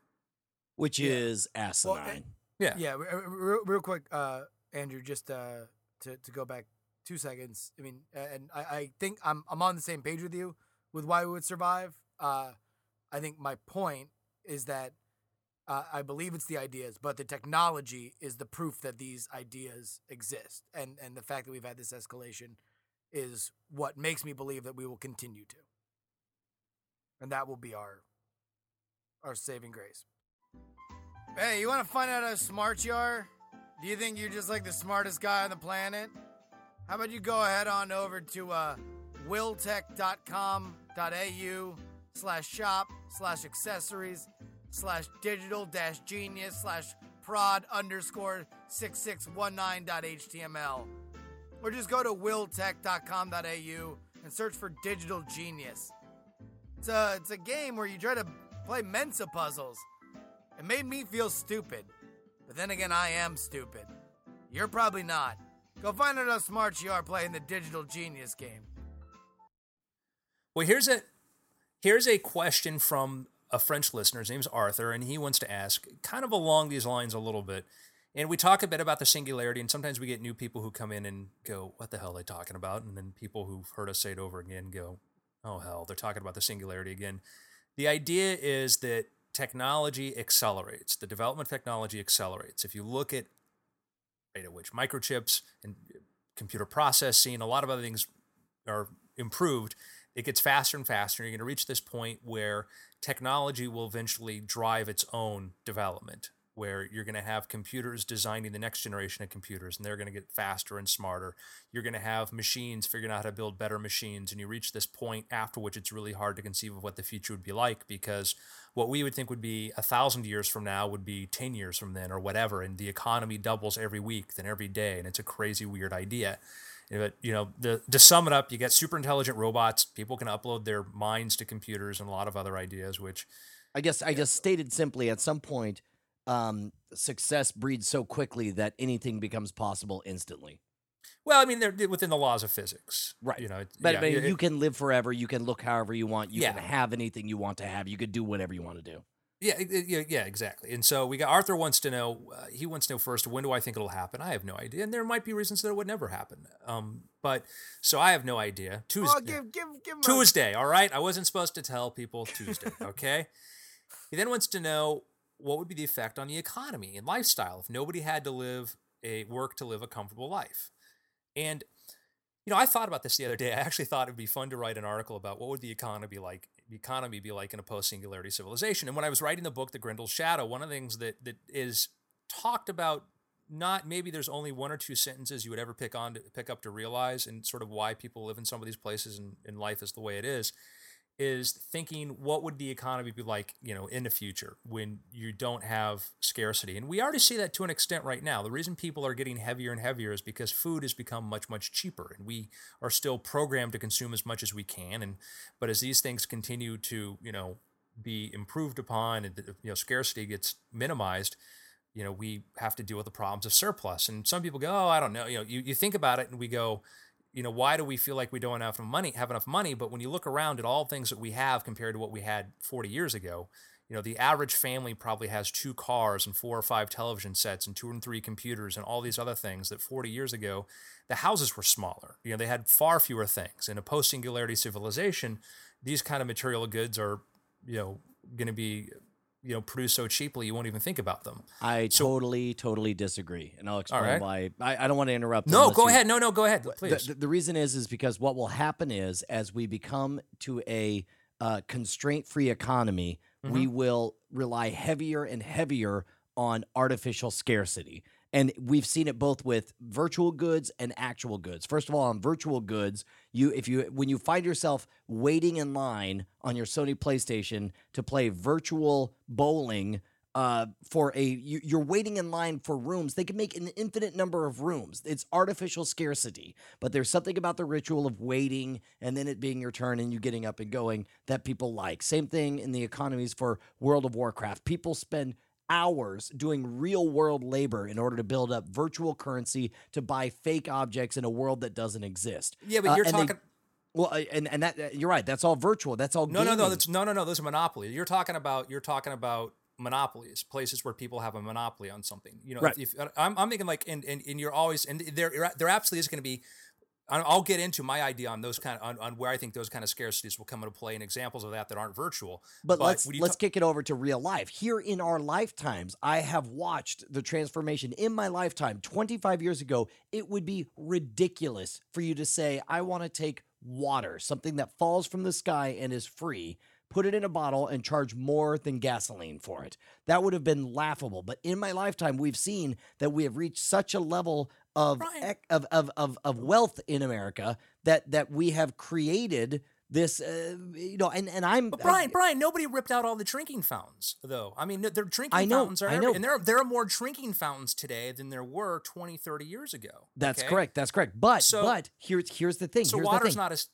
Which Yeah. is asinine. Yeah. Yeah, re- re- real, real quick, uh, Andrew, just uh, to to go back two seconds. I mean, and I, I think I'm I'm on the same page with you with why we would survive. Uh, I think my point is that uh, I believe it's the ideas, but the technology is the proof that these ideas exist, and and the fact that we've had this escalation is what makes me believe that we will continue to, and that will be our our saving grace. Hey, you want to find out how smart you are? Do you think you're just like the smartest guy on the planet? How about you go ahead on over to uh, willtech.com.au slash shop slash accessories slash digital dash genius slash prod underscore 6619.html. Or just go to willtech.com.au and search for digital genius. It's a, it's a game where you try to play Mensa puzzles. It made me feel stupid. But then again, I am stupid. You're probably not. Go find out how smart you are playing the Digital Genius game. Well, here's a here's a question from a French listener. His name's Arthur, and he wants to ask, kind of along these lines a little bit. And we talk a bit about the singularity, and sometimes we get new people who come in and go, "What the hell are they talking about?" And then people who've heard us say it over again go, "Oh hell, they're talking about the singularity again." The idea is that technology accelerates. The development of technology accelerates. If you look at rate at which microchips and uh, computer processing, a lot of other things are improved, it gets faster and faster. You're going to reach this point where technology will eventually drive its own development where you're going to have computers designing the next generation of computers and they're going to get faster and smarter. You're going to have machines figuring out how to build better machines. And you reach this point after which it's really hard to conceive of what the future would be like because what we would think would be a thousand years from now would be 10 years from then or whatever. And the economy doubles every week, then every day. And it's a crazy, weird idea. But you know, the, to sum it up, you get super intelligent robots. People can upload their minds to computers and a lot of other ideas, which I guess I guess stated simply, at some point, um, success breeds so quickly that anything becomes possible instantly. Well, I mean, they're within the laws of physics, Right. You know, But, yeah, but it- you can live forever. You can look however you want. You Yeah. can have anything you want to have. You can do whatever you want to do. Yeah, it- it- yeah, yeah, exactly. And so we got Arthur wants to know. Uh, he wants to know first. When do I think it'll happen? I have no idea, and there might be reasons that it would never happen. Um, but so I have no idea. Tuesday, Oh, give, give, give him a- Tuesday. All right, I wasn't supposed to tell people Tuesday. Okay. he then wants to know what would be the effect on the economy and lifestyle if nobody had to live a work to live a comfortable life. And you know, I thought about this the other day. I actually thought it'd be fun to write an article about what would the economy be like, the economy be like in a post-singularity civilization. And when I was writing the book, The Grendel's Shadow, one of the things that that is talked about, not maybe there's only one or two sentences you would ever pick on to pick up to realize, and sort of why people live in some of these places and, and life is the way it is, is thinking what would the economy be like, you know, in the future when you don't have scarcity. And we already see that to an extent right now. The reason people are getting heavier and heavier is because food has become much much cheaper and we are still programmed to consume as much as we can and but as these things continue to, you know, be improved upon and you know scarcity gets minimized, you know, we have to deal with the problems of surplus. And some people go, "Oh, I don't know." You know, you, you think about it and we go, you know, why do we feel like we don't have enough money, have enough money? But when you look around at all things that we have compared to what we had 40 years ago, you know, the average family probably has two cars and four or five television sets and two and three computers and all these other things that 40 years ago, the houses were smaller. You know, they had far fewer things. In a post singularity civilization, these kind of material goods are, you know, going to be, you know, produced so cheaply you won't even think about them. I So- totally, totally disagree, and I'll explain right. why. I, I don't want to interrupt. No, go you- ahead. No, no, go ahead, The- please. The, the reason is is because what will happen is as we become to a uh, constraint-free economy, we Mm-hmm. will rely heavier and heavier on artificial scarcity. And we've seen it both with virtual goods and actual goods. First of all, on virtual goods, you if you when you find yourself waiting in line on your Sony PlayStation to play virtual bowling uh, for a you, you're waiting in line for rooms. They can make an infinite number of rooms. It's artificial scarcity, but there's something about the ritual of waiting and then it being your turn and you getting up and going that people like. Same thing in the economies for World of Warcraft. People spend hours doing real world labor in order to build up virtual currency to buy fake objects in a world that doesn't exist. yeah, but Uh, you're they- talking. Well, uh, and and that uh, you're right. That's all virtual. That's all No, no, no. That's no, no, no. Those are monopolies. You're talking about. You're talking about monopolies, places where people have a monopoly on something. You know, Right. if, if I'm, I'm thinking like, and, and and you're always, and there, there absolutely is going to be. I'll get into my idea on those kind of on, on where I think those kind of scarcities will come into play and examples of that that aren't virtual. But, let's let's ta- kick it over to real life. Here in our lifetimes, I have watched the transformation in my lifetime. 25 years ago, it would be ridiculous for you to say, I want to take water, something that falls from the sky and is free, put it in a bottle and charge more than gasoline for it. That would have been laughable. But in my lifetime, we've seen that we have reached such a level of ec- of, of, of, of wealth in America that that we have created this uh, you know and and I'm But Brian, Brian, nobody ripped out all the drinking fountains, though. I mean, their drinking I know, fountains are I every- know. and there are, there are more drinking fountains today than there were 20, 30 years ago. That's okay? correct. That's correct. But So- but here's here's the thing. So here's the water's thing. not as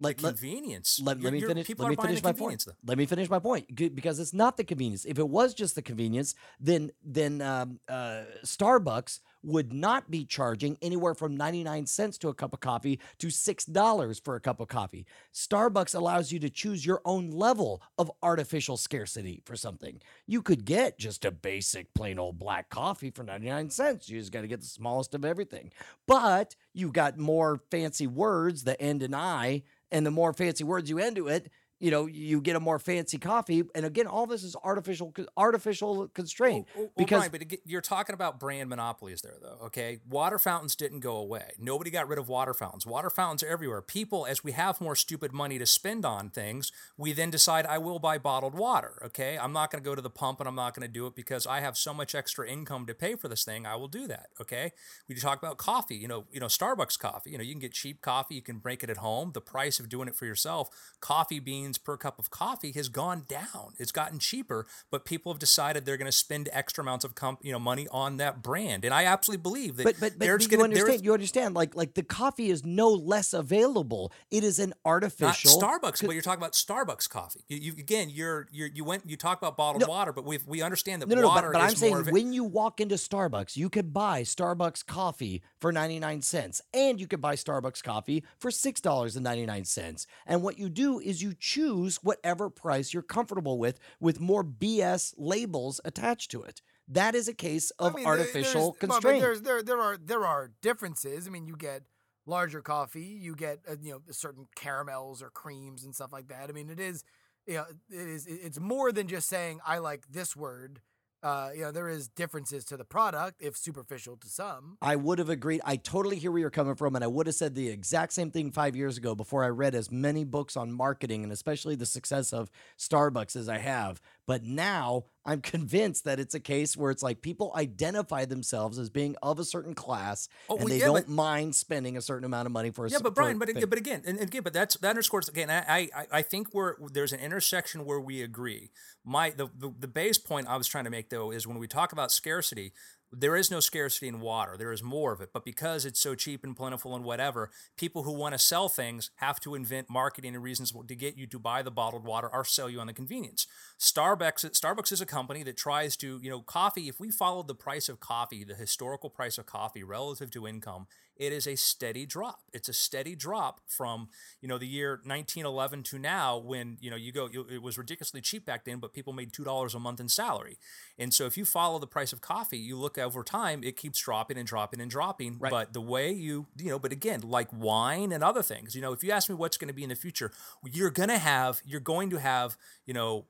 like the convenience. let, let me finish. Let me finish my point. though. Let me finish my point because it's not the convenience. If it was just the convenience, then then um, uh, Starbucks would not be charging anywhere from 99 cents to a cup of coffee to $6 for a cup of coffee. Starbucks allows you to choose your own level of artificial scarcity for something. You could get just a basic plain old black coffee for 99 cents. You just got to get the smallest of everything. But you've got more fancy words that end in I, and the more fancy words you end to it, you know, you get a more fancy coffee. And again, all this is artificial, artificial constraint. Well, well, because Brian, but again, you're talking about brand monopolies there, though. Okay, water fountains didn't go away. Nobody got rid of water fountains. Water fountains are everywhere. People, as we have more stupid money to spend on things, we then decide I will buy bottled water. Okay, I'm not going to go to the pump and I'm not going to do it because I have so much extra income to pay for this thing. I will do that. Okay, we talk about coffee. You know, you know, Starbucks coffee. You know, you can get cheap coffee. You can break it at home. The price of doing it for yourself, coffee beans per cup of coffee has gone down. It's gotten cheaper, but people have decided they're going to spend extra amounts of com- you know money on that brand, and I absolutely believe that. but but, but you gonna, understand you understand like like the coffee is no less available it is an not artificial Starbucks, but you're talking about Starbucks coffee. You, you again, you're you're you went you talk about bottled No. water, but we we understand that no, no, no, water but, but I'm saying. When you walk into Starbucks, you could buy Starbucks coffee for 99 cents and you could buy Starbucks coffee for $6.99. And what you do is you choose whatever price you're comfortable with with more BS labels attached to it. That is a case of I mean, artificial there's- well, constraint. there's there there are there are differences. I mean, you get larger coffee, you get uh, you know certain caramels or creams and stuff like that. I mean, it is you know it is it's more than just saying I like this word. Uh, you know, there is differences to the product, if superficial to some. I would have agreed. I totally hear where you're coming from, and I would have said the exact same thing five years ago before I read as many books on marketing and especially the success of Starbucks as I have. But now I'm convinced that it's a case where it's like people identify themselves as being of a certain class, Oh, and well, they yeah, don't but- mind spending a certain amount of money for a yeah, but Brian, but, thing. but again, and again, but that's that underscores again. I I, I think we're there's an intersection where we agree. My the, the the base point I was trying to make though is when we talk about scarcity, there is no scarcity in water. There is more of it, but because it's so cheap and plentiful and whatever, people who want to sell things have to invent marketing and reasons to get you to buy the bottled water or sell you on the convenience. Starbucks Starbucks is a company that tries to, you know, coffee, if we followed the price of coffee, the historical price of coffee relative to income, it is a steady drop. It's a steady drop from, you know, the year 1911 to now when, you know, you go you- it was ridiculously cheap back then, but people made $2 a month in salary. And so if you follow the price of coffee, you look over time, it keeps dropping and dropping and dropping. Right. But the way you, you know, but again, like wine and other things, you know, if you ask me what's going to be in the future, you're going to have, you're going to have, you know,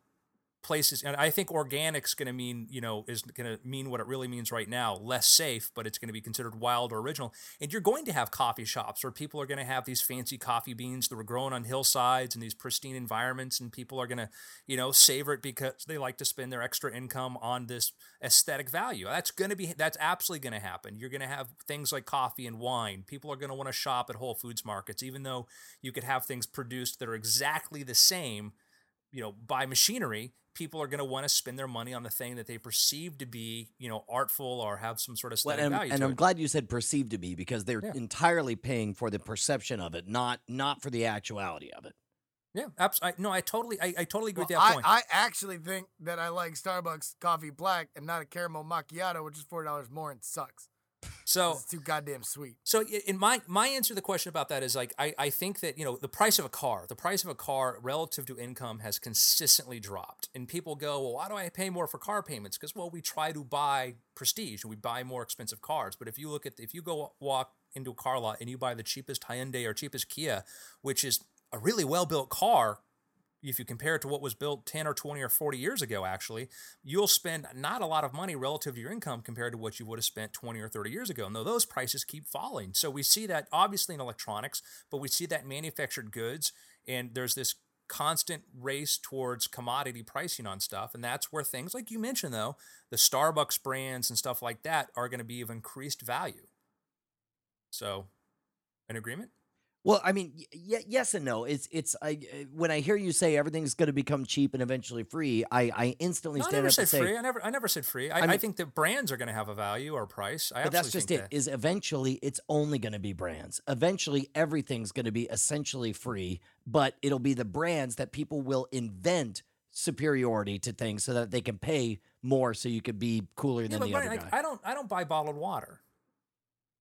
places and i think organic's going to mean you know is going to mean what it really means right now less safe but it's going to be considered wild or original. And you're going to have coffee shops where people are going to have these fancy coffee beans that were grown on hillsides and these pristine environments and people are going to you know savor it because they like to spend their extra income on this aesthetic value. That's going to be that's absolutely going to happen. You're going to have things like coffee and wine. People are going to want to shop at whole foods markets even though you could have things produced that are exactly the same you know, by machinery, people are going to want to spend their money on the thing that they perceive to be, you know, artful or have some sort of Well, and, value and to I'm it. glad you said perceived to be because they're Yeah. entirely paying for the perception of it, not not for the actuality of it. yeah, absolutely. No, I totally, I, I totally agree Well, with that I, point. I actually think that I like Starbucks coffee black and not a caramel macchiato, which is four dollars more and sucks. So, It's too goddamn sweet. so in my my answer to the question about that is like I, I think that you know the price of a car, the price of a car relative to income has consistently dropped, and people go, well, why do I pay more for car payments? Because well, we try to buy prestige and we buy more expensive cars. But if you look at if you go walk into a car lot and you buy the cheapest Hyundai or cheapest Kia, which is a really well built car if you compare it to what was built 10 or 20 or 40 years ago, actually, you'll spend not a lot of money relative to your income compared to what you would have spent 20 or 30 years ago. And though those prices keep falling. So we see that obviously in electronics, but we see that manufactured goods. And there's this constant race towards commodity pricing on stuff. And that's where things like you mentioned, though, the Starbucks brands and stuff like that are going to be of increased value. So, an agreement? Well, I mean, y- y- yes and no. It's it's I uh, when I hear you say everything's going to become cheap and eventually free, I I instantly No, I stand never up said and say, free. I never, I never said free. I, I, mean- think that brands are going to have a value or price. I but that's absolutely just think it. that. Is eventually it's only going to be brands. Eventually, everything's going to be essentially free, but it'll be the brands that people will invent superiority to things so that they can pay more, so you could be cooler Yeah, than but the Brian, other like, guy. I don't I don't buy bottled water.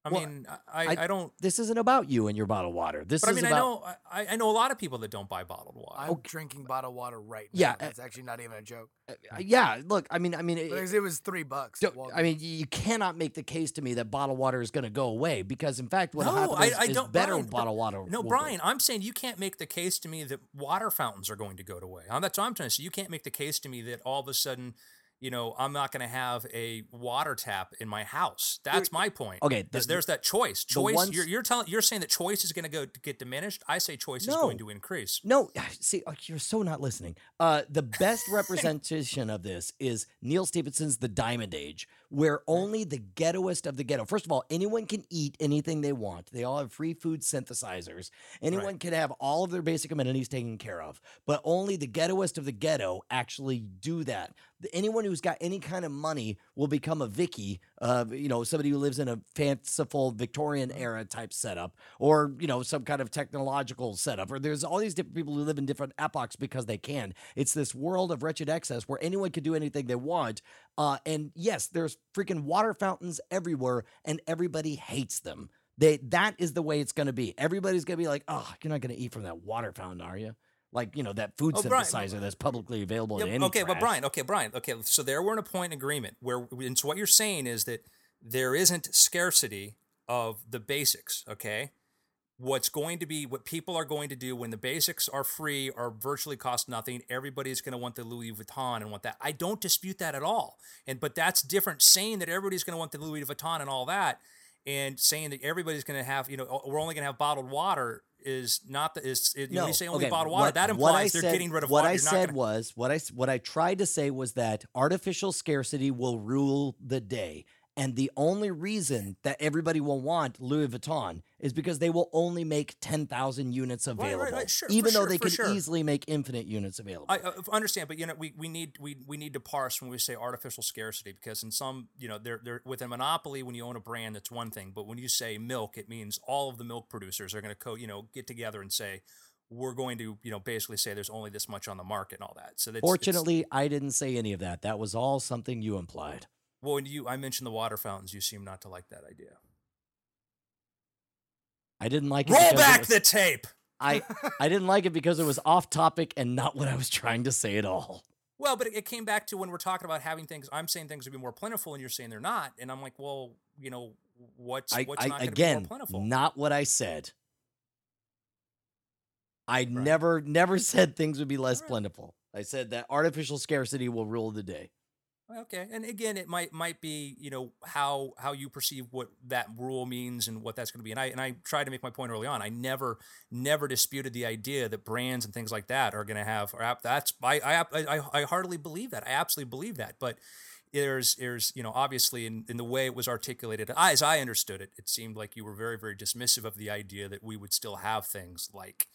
I Well, mean, I, I- I, don't. This isn't about you and your bottled water. This But I is mean, I about know I, I know a lot of people that don't buy bottled water. I'm drinking bottled water right now. Yeah, uh, That's actually not even a joke. Uh, yeah. Look, I mean, I mean, it- Because it was three bucks. don't- at Walgreens. I mean, you cannot make the case to me that bottled water is going to go away because, in fact, what No, happens I- I is don't- better Brian, bottled water. No, will be. Brian, I'm saying you can't make the case to me that water fountains are going to go away. That's what I'm trying to say. You can't make the case to me that all of a sudden, you know, I'm not going to have a water tap in my house. That's my point. okay, the- there's that choice. Choice. ones- you're you're telling you're saying that choice is going to go get diminished. I say choice is going to increase. No, see, uh, you're so not listening. Uh, the best representation of this is Neal Stephenson's The Diamond Age, where only the ghettoest of the ghetto. First of all, anyone can eat anything they want. They all have free food synthesizers. Anyone can have all of their basic amenities taken care of, but only the ghettoest of the ghetto actually do that. Anyone who's got any kind of money will become a Vicky, uh, you know, somebody who lives in a fanciful Victorian era type setup, or you know, some kind of technological setup. Or there's all these different people who live in different epochs because they can. It's this world of wretched excess where anyone can do anything they want. Uh, and yes, there's freaking water fountains everywhere, and everybody hates them. They that is the way it's going to be. Everybody's going to be like, "Oh, you're not going to eat from that water fountain, are you?" Like you know that food Oh, Brian, synthesizer that's publicly available Yeah, in any okay, but. Brian, okay, Brian, okay. So there we're in a point in agreement where, and so what you're saying is that there isn't scarcity of the basics. Okay, what's going to be what people are going to do when the basics are free or virtually cost nothing. Everybody's going to want the Louis Vuitton and want that. I don't dispute that at all. And but that's different. Saying that everybody's going to want the Louis Vuitton and all that, and saying that everybody's going to have, you know, we're only going to have bottled water is not the is it, when you say only okay, bottled water. what- that what I implies they're said- getting rid of what water. I You're said gonna- was what I what I tried to say was that artificial scarcity will rule the day, and the only reason that everybody will want Louis Vuitton is because they will only make ten thousand units right, available, right, sure, even though sure, they could sure. easily make infinite units available. I uh, understand, but you know, we, we need we, we need to parse when we say artificial scarcity because in some you know they're they're with a monopoly when you own a brand that's one thing, but when you say milk, it means all of the milk producers are going to co you know get together and say we're going to you know basically say there's only this much on the market and all that. So that's, Fortunately, I didn't say any of that. That was all something you implied. Well, when you I mentioned the water fountains, you seem not to like that idea. I didn't like it. Roll because it back was- the tape. I I didn't like it because it was off topic and not what I was trying to say at all. Well, but it, came back to when we're talking about having things. I'm saying things would be more plentiful, and you're saying they're not. And I'm like, well, you know, what's I, what's I not be more again, plentiful? not what I said. I never, never said things would be less Alright. plentiful. I said that artificial scarcity will rule the day. Okay, and again, it might might be you know how how you perceive what that rule means and what that's going to be. And I and I tried to make my point early on. I never never disputed the idea that brands and things like that are going to have. Or that's I I I I heartily believe that. I absolutely believe that. But there's there's you know obviously in, in the way it was articulated, as I understood it, it seemed like you were very very dismissive of the idea that we would still have things like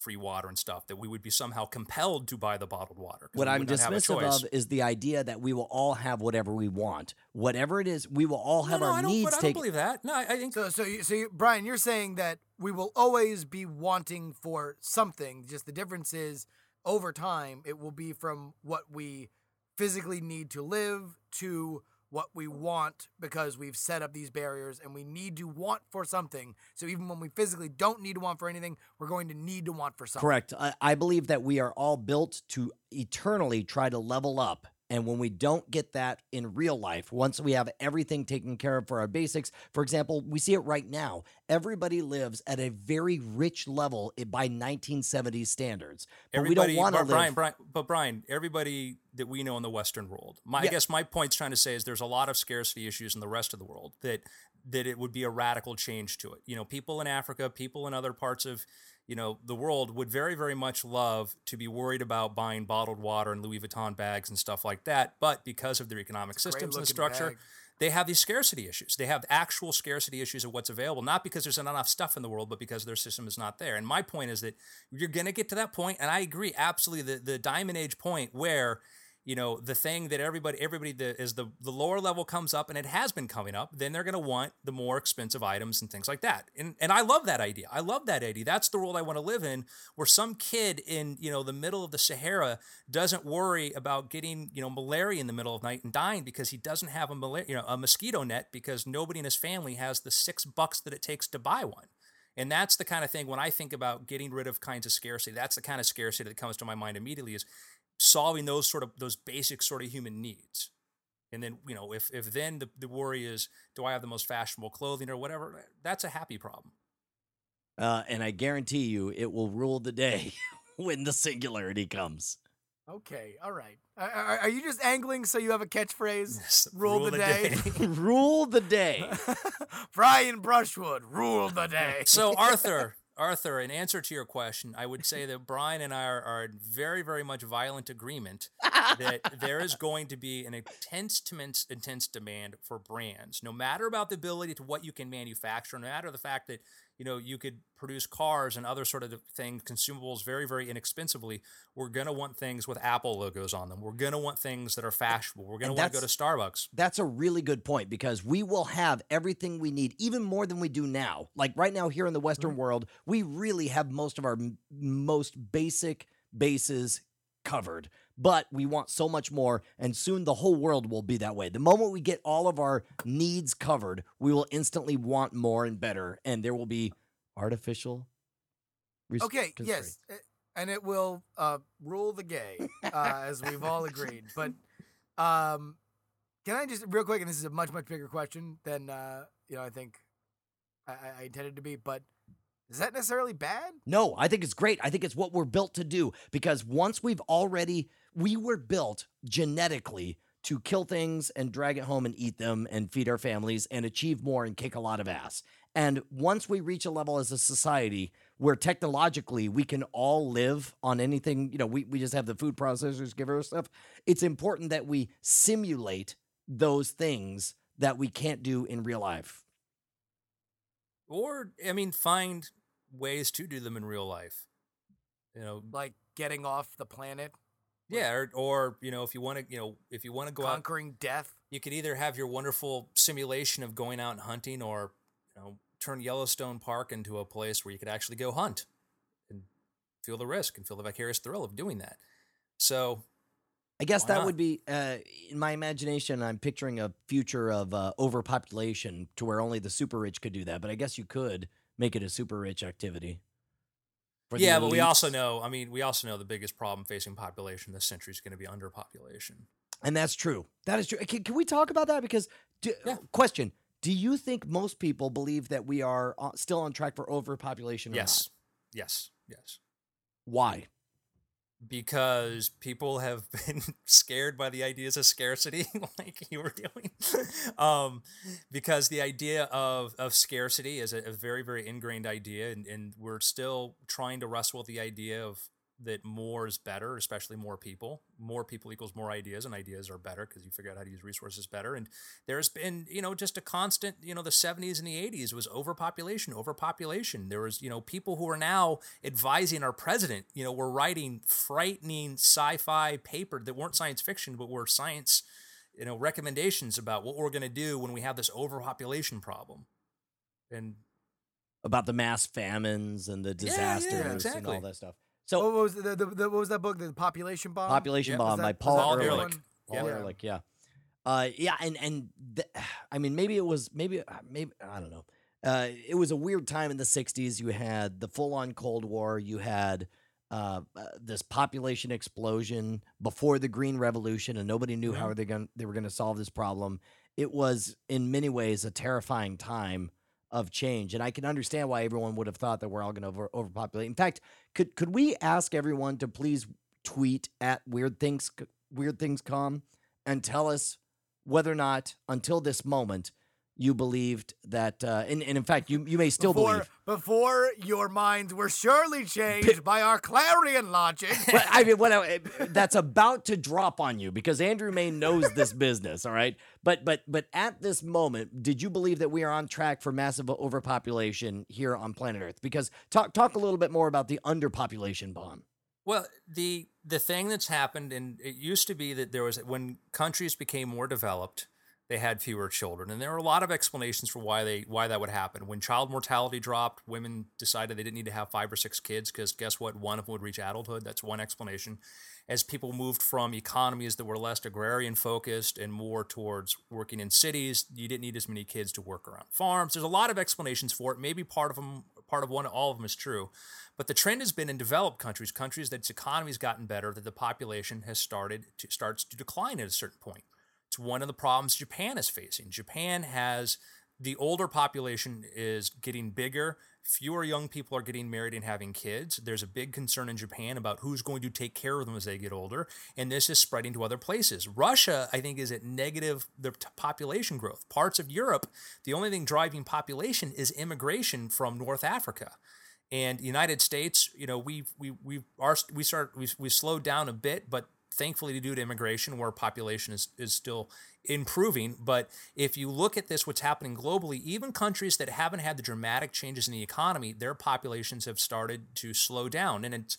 free water and stuff that we would be somehow compelled to buy the bottled water. What I'm would not dismissive of is the idea that we will all have whatever we want. Whatever it is, we will all have no, no, our I needs but I don't believe that. No, I, I think So, so, you, so you, Brian, you're saying that we will always be wanting for something. Just the difference is, over time, it will be from what we physically need to live to what we want because we've set up these barriers and we need to want for something. So even when we physically don't need to want for anything, we're going to need to want for something. Correct. I, I believe that we are all built to eternally try to level up. And when we don't get that in real life, once we have everything taken care of for our basics, for example, we see it right now. Everybody lives at a very rich level by 1970s standards. But we don't want to live. Brian, Brian, but Brian, everybody that we know in the Western world. My, I guess my point's trying to say is there's a lot of scarcity issues in the rest of the world that that it would be a radical change to it. You know, people in Africa, people in other parts of you know the world would very very much love to be worried about buying bottled water and Louis Vuitton bags and stuff like that, but because of their economic systems and structure. bag. they have these scarcity issues. They have actual scarcity issues of what's available, not because there's not enough stuff in the world, but because their system is not there. And my point is that you're going to get to that point, and I agree absolutely. The the diamond age point where you know the thing that everybody everybody the, is the the lower level comes up and it has been coming up then they're going to want the more expensive items and things like that. And and i love that idea. I love that idea. That's the world i want to live in where some kid in you know the middle of the sahara doesn't worry about getting you know malaria in the middle of the night and dying because he doesn't have a malaria you know a mosquito net because nobody in his family has the six bucks that it takes to buy one. And that's the kind of thing when I think about getting rid of kinds of scarcity, that's the kind of scarcity that comes to my mind immediately is solving those sort of those basic sort of human needs. And then, you know, if if then the, the worry is, do I have the most fashionable clothing or whatever, that's a happy problem. Uh, and I guarantee you it will rule the day when the singularity comes. Okay, all right. Are, are, are you just angling so you have a catchphrase? Yes, Rule, rule the, the day. rule the day. Brian Brushwood, rule the day. So Arthur, Arthur, in answer to your question, I would say that Brian and I are, are in very, very much violent agreement that there is going to be an intense, intense, intense demand for brands, no matter about the ability to what you can manufacture, no matter the fact that you know you could produce cars and other sort of things, consumables, very, very inexpensively. We're gonna want things with Apple logos on them. We're gonna want things that are fashionable. We're gonna want to go to Starbucks. That's a really good point because we will have everything we need, even more than we do now. Like right now, here in the Western world, we really have most of our m- most basic bases covered. But we want so much more, and soon the whole world will be that way. The moment we get all of our needs covered, we will instantly want more and better, and there will be artificial. res- Okay, yes, uh, and it will uh, rule the gay, uh, as we've all agreed. But um, can I just real quick? And this is a much much bigger question than uh, you know I think I- I intended to be. But is that necessarily bad? No, I think it's great. I think it's what we're built to do because once we've already, we were built genetically to kill things and drag it home and eat them and feed our families and achieve more and kick a lot of ass. And once we reach a level as a society where technologically we can all live on anything, you know, we, we just have the food processors give us stuff, it's important that we simulate those things that we can't do in real life. Or I mean, find ways to do them in real life. You know, Like getting off the planet, yeah, or, or you know, if you want to, you know, if you want to go out conquering death. you could either have your wonderful simulation of going out and hunting or you know turn yellowstone park into a place where you could actually go hunt and feel the risk and feel the vicarious thrill of doing that so I guess that not? would be uh, in my imagination. I'm picturing a future of uh, overpopulation to where only the super rich could do that. But I guess you could make it a super rich activity. Yeah but we also know i mean we also know the biggest problem facing population this century is going to be underpopulation and that's true. That is true. Can, can we talk about that? Because do, Yeah. question: Do you think most people believe that we are uh, still on track for overpopulation? Yes yes yes Not? Why? Because people have been scared by the ideas of scarcity like you were doing um, because the idea of, of scarcity is a, a very very ingrained idea and, and we're still trying to wrestle with the idea of that more is better especially more people. More people equals more ideas and ideas are better because you figure out how to use resources better. And there's been you know just a constant you know the 70s and the 80s was overpopulation overpopulation. There was you know people who are now advising our president you know were writing frightening sci-fi paper that weren't science fiction but were science you know recommendations about what we're going to do when we have this overpopulation problem. And About the mass famines and the Yeah, yeah, disasters and all that stuff. So, what was the, the, the what was that book? The population bomb. Population yeah, Bomb that- by Paul Ehrlich. Paul Yeah. Ehrlich, yeah. Uh, yeah, and and th- I mean, maybe it was maybe uh, maybe I don't know. Uh, it was a weird time in the '60s. You had the full-on Cold War. You had uh, uh, this population explosion before the Green Revolution, and nobody knew how they going they were going to solve this problem. It was in many ways a terrifying time of change, and I can understand why everyone would have thought that we're all going to over, overpopulate. In fact, could could we ask everyone to please tweet at weird things weird things com and tell us whether or not until this moment you believed that uh, and, and in fact you you may still before, believe before your minds were surely changed by our clarion logic. but I mean, what I, that's about to drop on you because Andrew Mayne knows this business, all right. But but but at this moment, did you believe that we are on track for massive overpopulation here on planet Earth? Because talk talk a little bit more about the underpopulation bomb. Well, the the thing that's happened, and it used to be that there was when countries became more developed, they had fewer children, and there are a lot of explanations for why they why that would happen. When child mortality dropped, women decided they didn't need to have five or six kids because guess what? One of them would reach adulthood. That's one explanation. As people moved from economies that were less agrarian focused and more towards working in cities, you didn't need as many kids to work around farms. There's a lot of explanations for it. Maybe part of them, part of one, all of them is true. But the trend has been in developed countries, countries that its economy's gotten better, that the population has started to starts to decline at a certain point. It's one of the problems Japan is facing. Japan has the older population is getting bigger. Fewer young people are getting married and having kids. There's a big concern in Japan about who's going to take care of them as they get older, and this is spreading to other places. Russia, I think, is at negative the population growth. Parts of Europe, the only thing driving population is immigration from North Africa. And United States, you know, we we we are we start we we slowed down a bit, but thankfully due to immigration, where population is is still improving. But if you look at this, what's happening globally, even countries that haven't had the dramatic changes in the economy, their populations have started to slow down, and it's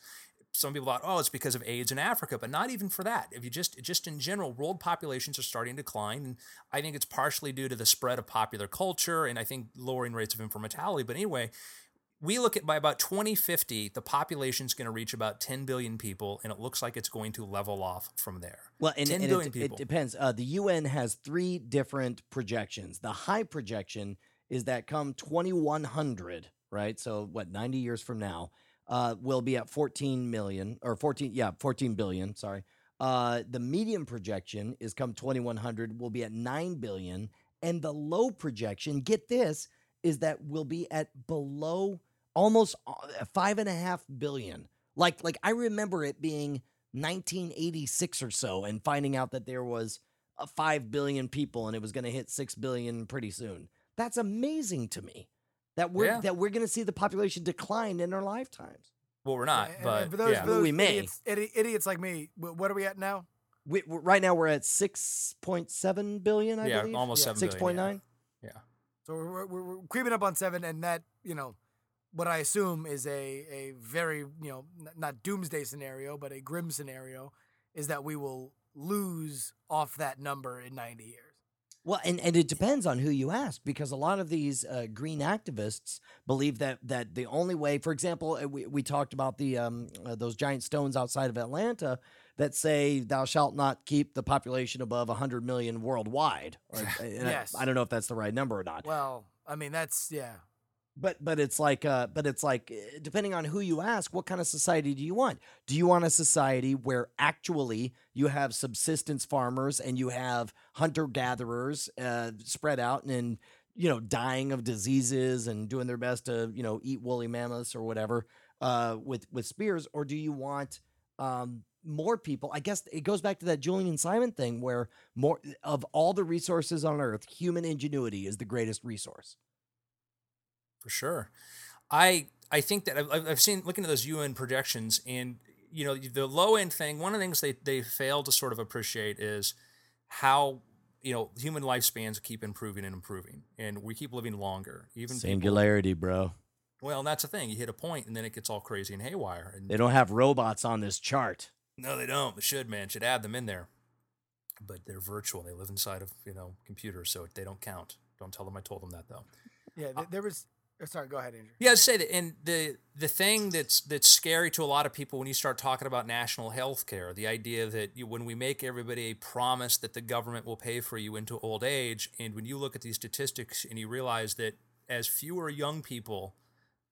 some people thought, oh, it's because of AIDS in Africa, but not even for that. If you just just in general, world populations are starting to decline, and I think it's partially due to the spread of popular culture, and I think lowering rates of infant mortality. But anyway, we look at by about 2050, the population is going to reach about 10 billion people, and it looks like it's going to level off from there. Well, and, 10 and billion it, people. it depends. Uh, the UN has three different projections. The high projection is that come 2100, right? So, what, 90 years from now, uh, we'll be at 14 million or 14, yeah, 14 billion, sorry. Uh, the medium projection is come 2100, we'll be at 9 billion. And the low projection, get this, is that we'll be at below almost uh, five and a half billion. Like like I remember it being 1986 or so, and finding out that there was a five billion people and it was going to hit six billion pretty soon. That's amazing to me. That we're yeah. that we're going to see the population decline in our lifetimes. Well, we're not, yeah, but for those, yeah. for those we may. Idiots, idiots like me, what are we at now? We, right now we're at six point seven billion. I yeah, believe. almost seven. Six point nine. Yeah. So we're, we're, we're creeping up on seven, and that you know what I assume is a a very you know not doomsday scenario, but a grim scenario, is that we will lose off that number in ninety years. Well, and, and it depends on who you ask because a lot of these uh, green activists believe that that the only way, for example, uh, we, we talked about the um, uh, those giant stones outside of Atlanta that say thou shalt not keep the population above 100 million worldwide. Or, yes. I, I, don't know if that's the right number or not. Well, I mean that's yeah but but it's like uh but it's like eh, depending on who you ask what kind of society do you want? Do you want a society where actually you have subsistence farmers and you have hunter gatherers uh spread out and you know dying of diseases and doing their best to you know eat woolly mammoths or whatever uh with with spears? Or do you want um more people? I guess it goes back to that julian simon thing where more of all the resources on earth human ingenuity is the greatest resource for sure. I I think that I've, I've seen looking at those UN projections and you know the low end thing. One of the things they they fail to sort of appreciate is how you know human lifespans keep improving and improving, and we keep living longer. Even singularity, people, bro. Well, and that's the thing. You hit a point, and then it gets all crazy and haywire. And they don't have robots on this chart. No, they don't. They should, man. Should add them in there. But they're virtual. They live inside of you know computers, so they don't count. Don't tell them I told them that though. Yeah, there was Oh, sorry, go ahead, Andrew. Yeah, I'd say that, and the the thing that's that's scary to a lot of people when you start talking about national health care, the idea that you, when we make everybody a promise that the government will pay for you into old age, and when you look at these statistics and you realize that as fewer young people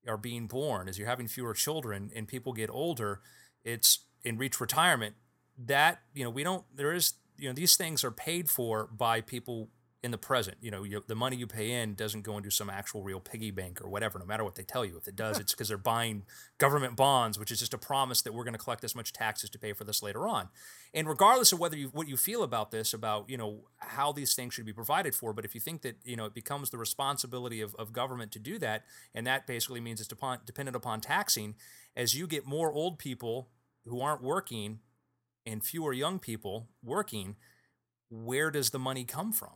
are being born, as you're having fewer children, and people get older, it's and reach retirement. That you know, we don't. There is you know, these things are paid for by people in the present. You know, you, the money you pay in doesn't go into some actual real piggy bank or whatever, no matter what they tell you. If it does, it's because they're buying government bonds, which is just a promise that we're going to collect this much taxes to pay for this later on. And regardless of whether you what you feel about this, about you know how these things should be provided for, but if you think that you know it becomes the responsibility of, of government to do that, and that basically means it's depend, dependent upon taxing, as you get more old people who aren't working and fewer young people working, where does the money come from?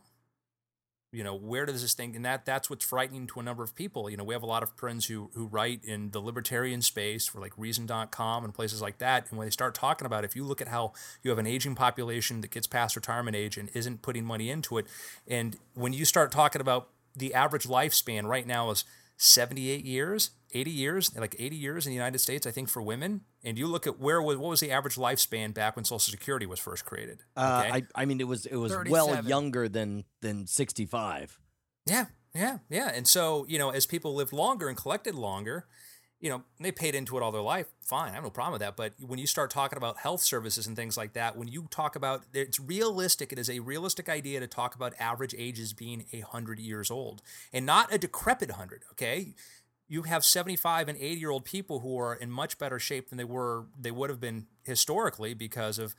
You know where does this thing and that that's what's frightening to a number of people. You know we have a lot of friends who who write in the libertarian space for like reason.com and places like that and when they start talking about it, if you look at how you have an aging population that gets past retirement age and isn't putting money into it and when you start talking about the average lifespan right now is 78 years 80 years like 80 years in the united states i think for women and you look at where was what was the average lifespan back when social security was first created Uh, I, I mean, it was it was well younger than than sixty five. Yeah, yeah, yeah. And so, you know, as people lived longer and collected longer, you know, they paid into it all their life. Fine, I have no problem with that. But when you start talking about health services and things like that, when you talk about it's realistic, it is a realistic idea to talk about average ages being a hundred years old and not a decrepit hundred. Okay. You have 75 and 80 year old people who are in much better shape than they were, they would have been historically because of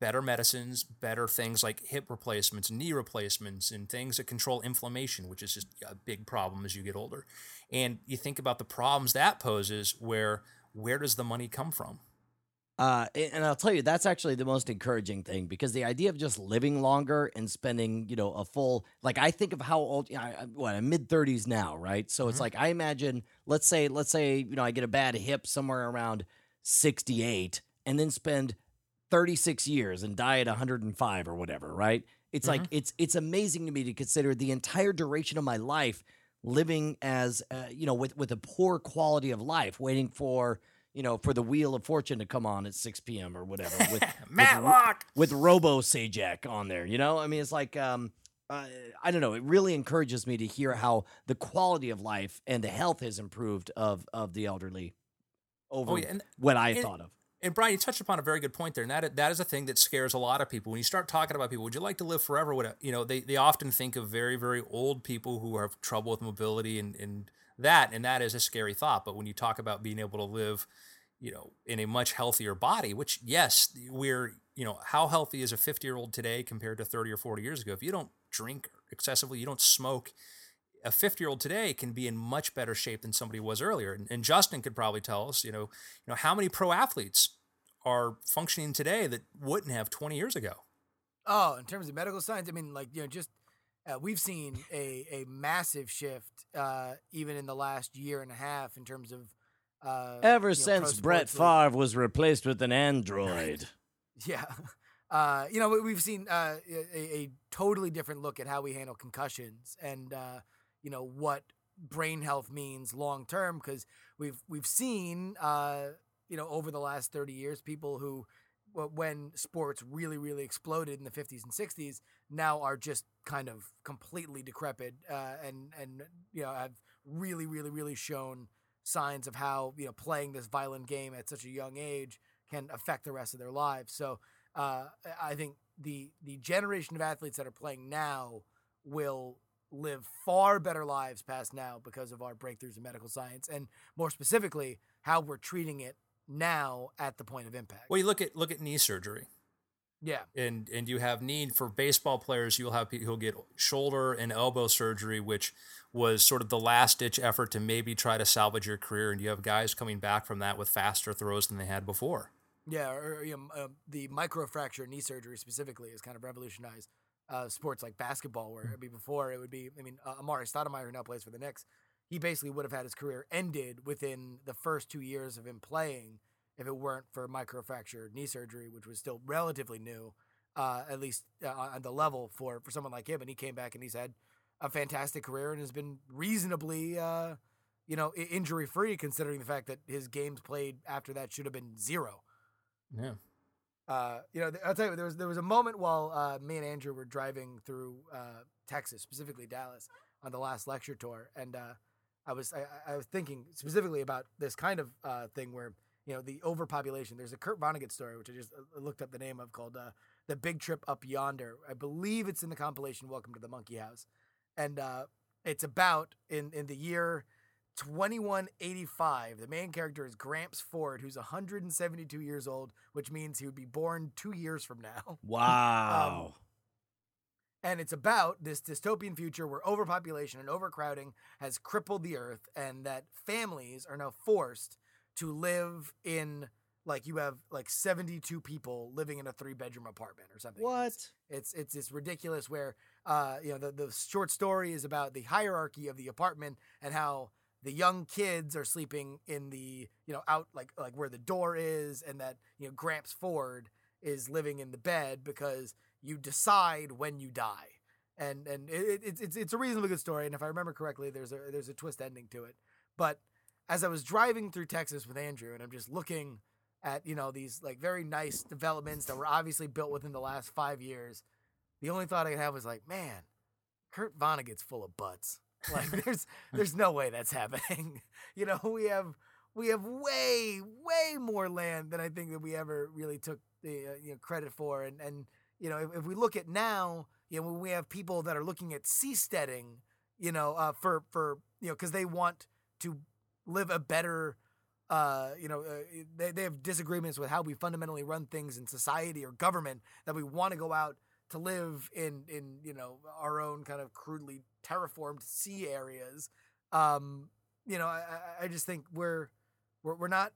better medicines, better things like hip replacements, knee replacements, and things that control inflammation, which is just a big problem as you get older. And you think about the problems that poses where where does the money come from? Uh, and I'll tell you, that's actually the most encouraging thing because the idea of just living longer and spending, you know, a full like I think of how old, you know, I, what I'm mid thirties now, right? So it's Mhm. like I imagine, let's say, let's say, you know, I get a bad hip somewhere around sixty eight, and then spend thirty six years and die at one hundred and five or whatever, right? It's like it's it's amazing to me to consider the entire duration of my life living as uh, you know with with a poor quality of life, waiting for you know for the wheel of fortune to come on at 6 p.m. or whatever with with, with Robo Sajak on there. You know, I mean, it's like um, uh, I don't know. It really encourages me to hear how the quality of life and the health has improved of of the elderly over Oh, yeah. And, what I and- thought of. And Brian, you touched upon a very good point there, and that that is a thing that scares a lot of people. When you start talking about people, would you like to live forever? What you know, they they often think of very very old people who have trouble with mobility and and that, and that is a scary thought. But when you talk about being able to live, you know, in a much healthier body, which yes, we're you know, how healthy is a 50 year old today compared to 30 or 40 years ago? If you don't drink excessively, you don't smoke, a 50 year old today can be in much better shape than somebody was earlier. And, and Justin could probably tell us, you know, you know, how many pro athletes are functioning today that wouldn't have 20 years ago? Oh, in terms of medical science, I mean, like you know, just uh, we've seen a a massive shift uh, even in the last year and a half in terms of uh, Ever you know, since Brett sports. Favre was replaced with an android. Yeah. Uh, you know, we- we've seen uh, a, a totally different look at how we handle concussions and uh, you know what brain health means long term because we've we've seen uh, you know over the last 30 years people who when sports really really exploded in the 50s and 60s now are just kind of completely decrepit uh, and and you know have really really really shown signs of how you know playing this violent game at such a young age can affect the rest of their lives. So uh, I think the the generation of athletes that are playing now will live far better lives past now because of our breakthroughs in medical science and more specifically how we're treating it now at the point of impact. Well, you look at look at knee surgery, yeah. and and you have need for baseball players. You'll have people who'll get shoulder and elbow surgery, which was sort of the last ditch effort to maybe try to salvage your career. And you have guys coming back from that with faster throws than they had before. Yeah, or, you know, uh, the microfracture knee surgery specifically has kind of revolutionized uh, sports like basketball, where I mean, before it would be, I mean, uh, Amar'e Stoudemire, who now plays for the Knicks, he basically would have had his career ended within the first two years of him playing if it weren't for microfracture knee surgery, which was still relatively new, uh, at least uh, on the level for, for someone like him. And he came back and he's had a fantastic career and has been reasonably, uh, you know, injury free considering the fact that his games played after that should have been zero. Yeah. Uh, you know, I'll tell you, there was there was a moment while uh, me and Andrew were driving through uh, Texas, specifically Dallas, on the last lecture tour, and uh, I was I, I was thinking specifically about this kind of uh, thing where you know the overpopulation. There's a Kurt Vonnegut story which I just uh, looked up the name of called "The Big Trip Up Yonder." I believe it's in the compilation "Welcome to the Monkey House," and it's about in in the year 2185. The main character is Gramps Ford, who's 172 years old, which means he would be born two years from now. Wow. And it's about this dystopian future where overpopulation and overcrowding has crippled the earth, and that families are now forced to live in like you have like 72 people living in a three bedroom apartment or something. What? It's, it's it's it's ridiculous where uh you know the the short story is about the hierarchy of the apartment and how the young kids are sleeping in the you know out like like where the door is and that you know Gramps Ford is living in the bed because you decide when you die. And and it, it, it's it's a reasonably good story and if I remember correctly there's a there's a twist ending to it. But as I was driving through Texas with Andrew and I'm just looking at you know these like very nice developments that were obviously built within the last five years the only thought I could have was like man Kurt Vonnegut's full of butts like there's there's no way that's happening. you know, we have we have way way more land than I think that we ever really took the uh, you know credit for. And and you know, if, if we look at now, you know, when we have people that are looking at seasteading, you know, uh, for for you know, because they want to live a better. Uh, you know, uh, they, they have disagreements with how we fundamentally run things in society or government that we want to go out to live in in you know our own kind of crudely terraformed sea areas. Um, you know, I, I just think we're we're, we're not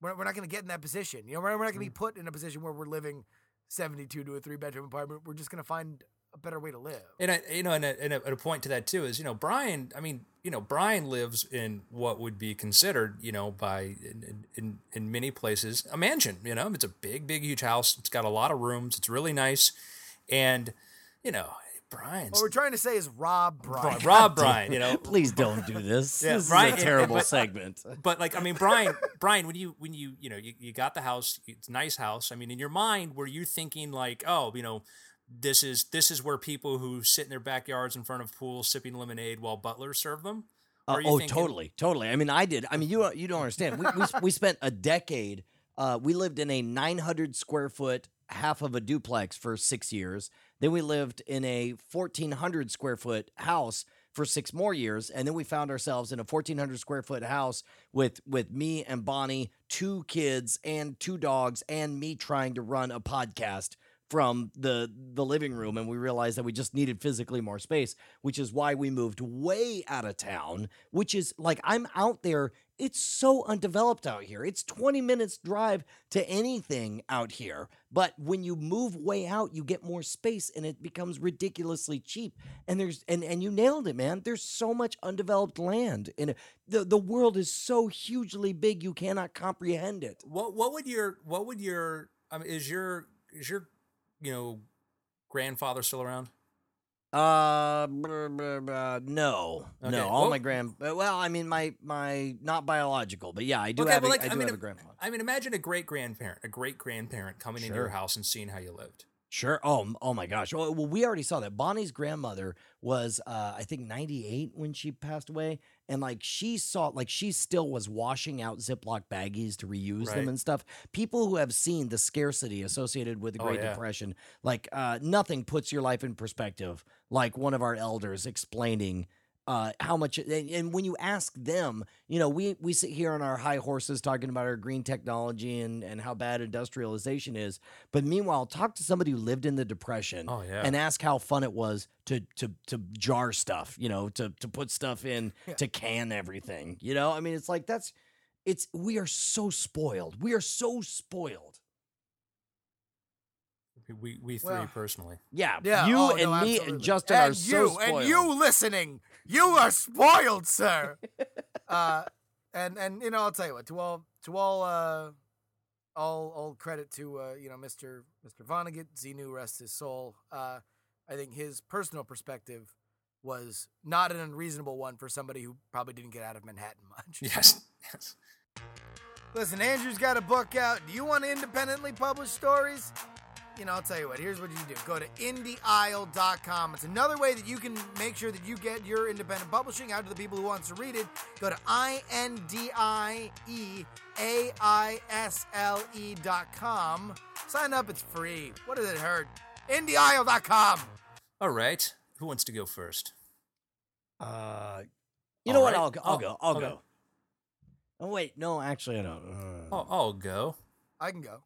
we're, we're not going to get in that position. You know, we're, we're not going to be put in a position where we're living seventy two to a three bedroom apartment. We're just going to find a better way to live. And I, you know, and a, and a, a point to that too is, you know, Brian. I mean, you know, Brian lives in what would be considered, you know, by in, in in many places a mansion. You know, it's a big, big, huge house. It's got a lot of rooms. It's really nice, and you know, Brian. What we're trying to say is Rob Brian. Rob Brian. You know, Please don't do this. Yeah, this Brian- is a terrible but- segment. but like I mean, Brian, Brian, when you when you you know you, you got the house, it's a nice house. I mean, in your mind, were you thinking like, oh, you know, this is this is where people who sit in their backyards in front of pools sipping lemonade while butlers serve them? Uh, Or are you oh, thinking- totally, totally. I mean, I did. I mean, you you don't understand. We we, we spent a decade. Uh, we lived in a 900 square foot half of a duplex for six years. Then we lived in a 1400 square foot house for six more years, and then we found ourselves in a 1400 square foot house with with me and Bonnie, two kids and two dogs, and me trying to run a podcast from the the living room and we realized that we just needed physically more space which is why we moved way out of town which is like I'm out there it's so undeveloped out here. It's 20 minutes drive to anything out here but when you move way out you get more space and it becomes ridiculously cheap. And there's and and you nailed it man. There's so much undeveloped land and the the world is so hugely big you cannot comprehend it. What what would your what would your mean, is your is your you know grandfather still around? Uh, brr, brr, brr, no, Okay, no. All well- my grand, well, I mean, my my not biological, but yeah, I do Okay, have, a, like, I I do mean, have a grandfather. I mean, imagine a great grandparent, a great grandparent coming into your house and seeing how you lived. Sure. Oh, oh my gosh. Oh, well, we already saw that. Bonnie's grandmother was, uh, I think, 98 when she passed away. And like she saw, like she still was washing out Ziploc baggies to reuse Right. them and stuff. People who have seen the scarcity associated with the Oh, Great yeah. Depression, like uh, nothing puts your life in perspective like one of our elders explaining. Uh, how much and, and when you ask them you know we we sit here on our high horses talking about our green technology and and how bad industrialization is but meanwhile, talk to somebody who lived in the depression Oh yeah. and ask how fun it was to to to jar stuff, you know, to to put stuff in, Yeah. to can everything. You know, I mean, it's like that's it's we are so spoiled. We are so spoiled. We we three Well, personally. Yeah, Yeah, you oh, and no, me absolutely. and Justin and are you, so spoiled. And you listening, you are spoiled, sir. uh, and and you know, I'll tell you what. To all to all uh, all all credit to uh, you know Mr. Mr. Vonnegut, Xenu rest his soul. Uh, I think his personal perspective was not an unreasonable one for somebody who probably didn't get out of Manhattan much. Yes. Yes. Listen, Andrew's got a book out. Do you want to independently publish stories? You know, I'll tell you what, here's what you do. Go to indieisle.com. It's another way that you can make sure that you get your independent publishing out to the people who wants to read it. Go to E I-N-D-I-E-A-I-S-L-E dot com. Sign up, it's free. What does it hurt? indieisle.com. All right. Who wants to go first? uh, you know All what? I'll go. I'll Oh, go. I'll okay. go. Oh wait, no, actually, I don't. Uh, Oh, I'll go. I can go.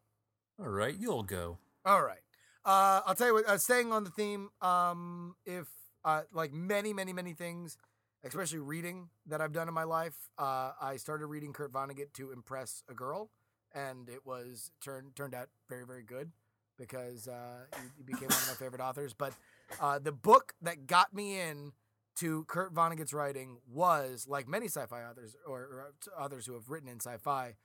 All right, you'll go. All right. Uh, I'll tell you what. Uh, staying on the theme, um, if uh, like many, many, many things, especially reading that I've done in my life, uh, I started reading Kurt Vonnegut to impress a girl, and it was turned turned out very very good because uh, he, he became one of my favorite authors. But uh, the book that got me in to Kurt Vonnegut's writing was like many sci-fi authors or, or others who have written in sci-fi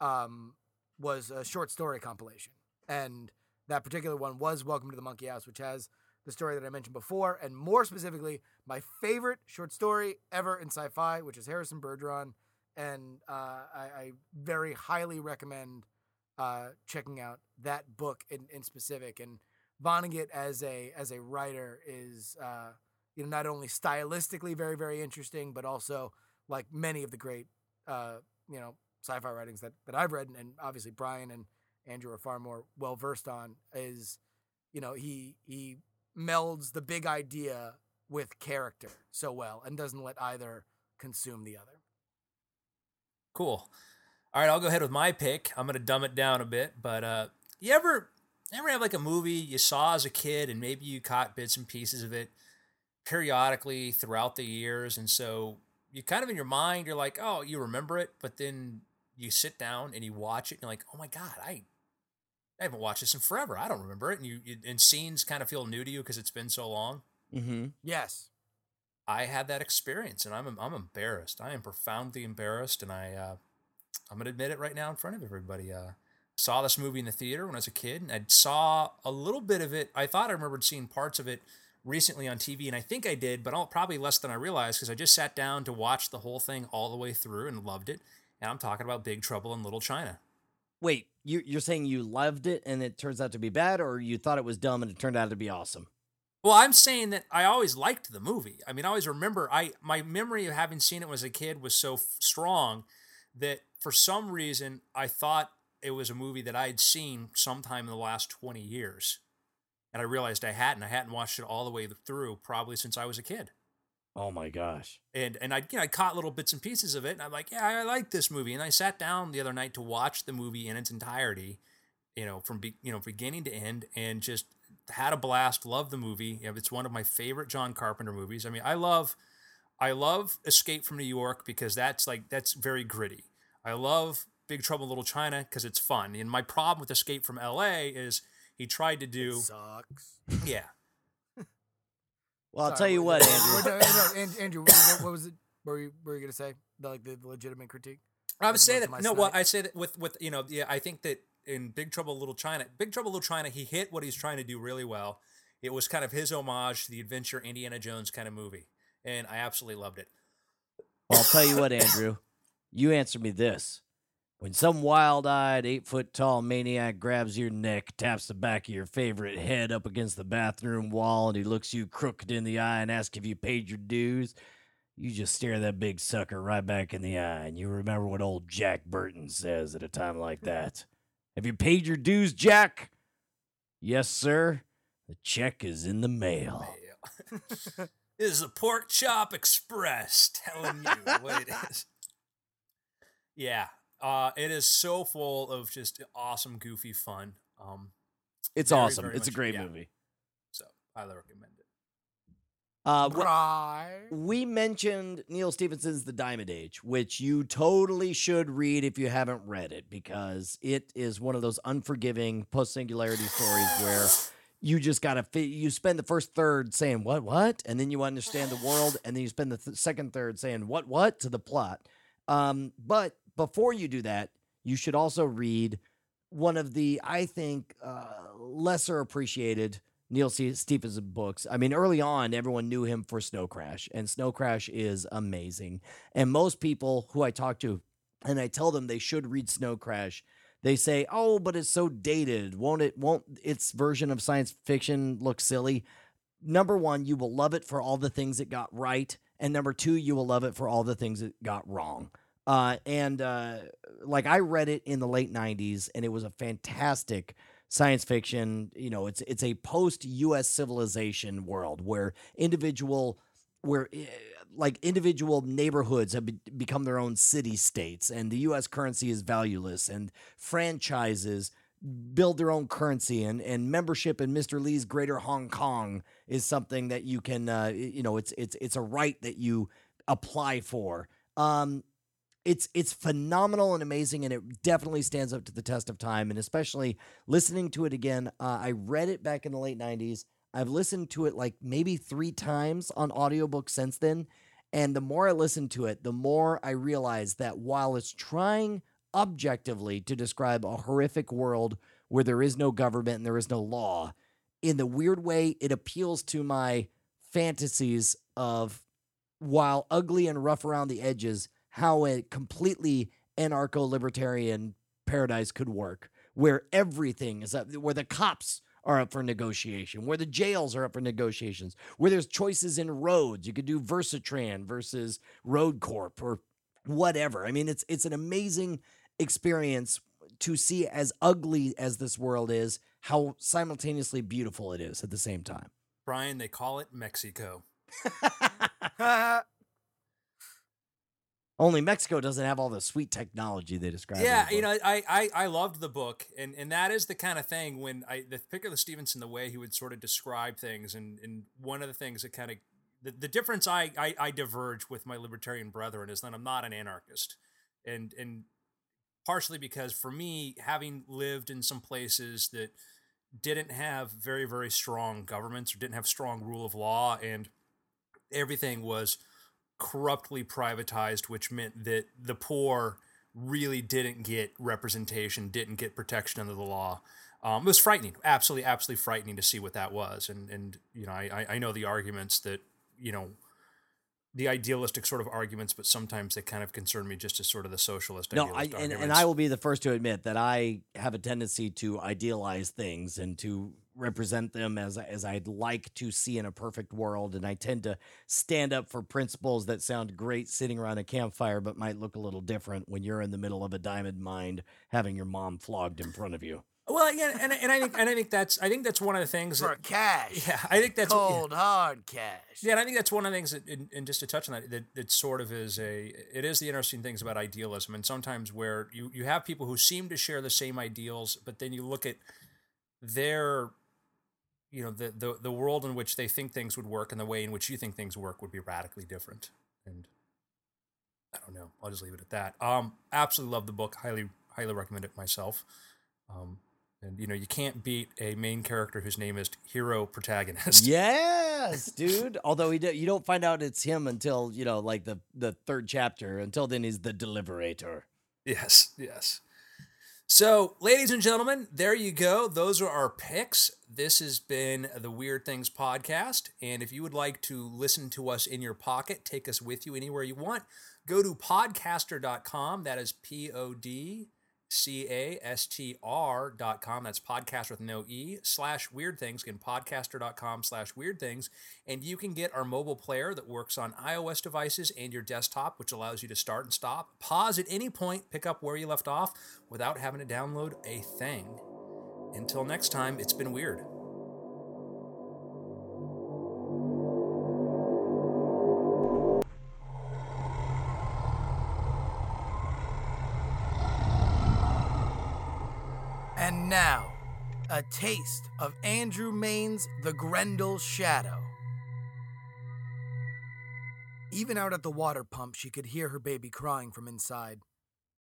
um, was a short story compilation, and that particular one was Welcome to the Monkey House, which has the story that I mentioned before, and more specifically, my favorite short story ever in sci-fi, which is Harrison Bergeron, and uh, I, I, very highly recommend uh, checking out that book in, in specific. And Vonnegut as a as a writer is uh, you know not only stylistically very very interesting, but also like many of the great uh, you know sci-fi writings that that I've read, and obviously Brian and Andrew are far more well versed on. Is you know he he melds the big idea with character so well and doesn't let either consume the other. Cool. All right, I'll go ahead with my pick. I'm to dumb it down a bit, but uh, you ever ever have like a movie you saw as a kid and maybe you caught bits and pieces of it periodically throughout the years, and so you kind of in your mind you're like, oh, you remember it, but then you sit down and you watch it and you're like, oh my god, I I haven't watched this in forever. I don't remember it, and you, you and scenes kind of feel new to you because it's been so long. Mm-hmm. Yes, I had that experience, and I'm I'm embarrassed. I am profoundly embarrassed, and I uh, I'm gonna admit it right now in front of everybody. Uh, saw this movie in the theater when I was a kid, and I saw a little bit of it. I thought I remembered seeing parts of it recently on TV, and I think I did, but probably less than I realized because I just sat down to watch the whole thing all the way through and loved it. And I'm talking about Big Trouble in Little China. Wait, you, you're saying you loved it and it turns out to be bad, or you thought it was dumb and it turned out to be awesome? Well, I'm saying that I always liked the movie. I mean, I always remember I my memory of having seen it as a kid was so f- strong that for some reason I thought it was a movie that I'd seen sometime in the last 20 years. And I realized I hadn't. I hadn't watched it all the way through probably since I was a kid. Oh my gosh. And and I you know I caught little bits and pieces of it and I'm like, yeah, I like this movie. And I sat down the other night to watch the movie in its entirety, you know, from be, you know beginning to end and just had a blast, loved the movie. You know, it's one of my favorite John Carpenter movies. I mean, I love I love Escape from New York because that's like that's very gritty. I love Big Trouble in Little China because it's fun. And my problem with Escape from LA is he tried to do it sucks. Yeah. Well, I'll tell you what, Andrew. no, no, Andrew, what, what was it? What were you, what were you gonna say? The, like the legitimate critique? I would say that no. Snipe? Well, I say that with with you know, yeah, I think that in Big Trouble Little China, Big Trouble Little China, he hit what he's trying to do really well. It was kind of his homage to the adventure Indiana Jones kind of movie, and I absolutely loved it. Well, I'll tell you what, Andrew. You answer me this. When some wild eyed, eight foot tall maniac grabs your neck, taps the back of your favorite head up against the bathroom wall, and he looks you crooked in the eye and asks if you paid your dues, you just stare that big sucker right back in the eye, and you remember what old Jack Burton says at a time like that. Have you paid your dues, Jack? Yes, sir. The check is in the mail. mail. is the Pork Chop Express telling you what it is. Yeah, uh, it is so full of just awesome, goofy fun. Um, it's very, awesome. Very it's much, a great yeah. movie. So highly recommend it. Uh, right. We mentioned Neal Stephenson's The Diamond Age, which you totally should read if you haven't read it, because it is one of those unforgiving post singularity stories where you just gotta fit. You spend the first third saying what what, and then you understand the world, and then you spend the th- second third saying what what to the plot. Um, but before you do that, you should also read one of the, I think, uh, lesser appreciated Neal C- Stephenson books. I mean, early on, everyone knew him for Snow Crash, and Snow Crash is amazing. And most people who I talk to, and I tell them they should read Snow Crash, they say, "Oh, but it's so dated. Won't it? Won't its version of science fiction look silly?" Number one, you will love it for all the things it got right, and number two, you will love it for all the things it got wrong. Uh, and uh, like I read it in the late '90s, and it was a fantastic science fiction. You know, it's it's a post U.S. civilization world where individual, where eh, like individual neighborhoods have be- become their own city states, and the U.S. currency is valueless, and franchises build their own currency and and membership in Mr. Lee's Greater Hong Kong is something that you can uh, you know it's it's it's a right that you apply for um it's it's phenomenal and amazing and it definitely stands up to the test of time and especially listening to it again uh, i read it back in the late 90s i've listened to it like maybe three times on audiobook since then and the more i listen to it the more i realize that while it's trying objectively to describe a horrific world where there is no government and there is no law in the weird way it appeals to my fantasies of while ugly and rough around the edges how a completely anarcho libertarian paradise could work, where everything is up, where the cops are up for negotiation, where the jails are up for negotiations, where there's choices in roads. You could do Versatran versus Road Corp or whatever. I mean, it's it's an amazing experience to see as ugly as this world is, how simultaneously beautiful it is at the same time. Brian, they call it Mexico. Only Mexico doesn't have all the sweet technology they describe. Yeah, the you know, I, I I loved the book, and and that is the kind of thing when I the particular Stephenson, the way he would sort of describe things, and and one of the things that kind of the, the difference I, I I diverge with my libertarian brethren is that I'm not an anarchist, and and partially because for me, having lived in some places that didn't have very very strong governments or didn't have strong rule of law, and everything was corruptly privatized, which meant that the poor really didn't get representation, didn't get protection under the law. Um, it was frightening, absolutely, absolutely frightening to see what that was. And and you know, I I- know the arguments that you know, the idealistic sort of arguments, but sometimes they kind of concern me just as sort of the socialist. No, I and, and. I will be the first to admit that I have a tendency to idealize things and to represent them as as I'd like to see in a perfect world, and I tend to stand up for principles that sound great sitting around a campfire, but might look a little different when you're in the middle of a diamond mine having your mom flogged in front of you. Well, yeah, and, and I think and I think that's I think that's one of the things For that cash. yeah I think that's Cold, hard cash. Yeah, and I think that's one of the things that, and, and just to touch on that, that, that sort of is a, it is the interesting things about idealism, and sometimes where you you have people who seem to share the same ideals, but then you look at their, you know, the the the world in which they think things would work and the way in which you think things work would be radically different, and I don't know. I'll just leave it at that. Um, absolutely love the book. Highly highly recommend it myself. Um, and you know, you can't beat a main character whose name is Hiro Protagonist. Yes, dude. Although he do, you don't find out it's him until you know, like the the third chapter. Until then, he's the Deliverator. Yes, yes. So, ladies and gentlemen, there you go. Those are our picks. This has been the Weird Things podcast. And if you would like to listen to us in your pocket, take us with you anywhere you want, go to podcaster.com. That is P O D C A S T com. That's podcast with no E slash weird things. Again, podcaster.com slash weird things. And you can get our mobile player that works on iOS devices and your desktop, which allows you to start and stop, pause at any point, pick up where you left off without having to download a thing. Until next time, it's been weird. Taste of Andrew Mayne's The Grendel Shadow. Even out at the water pump, she could hear her baby crying from inside.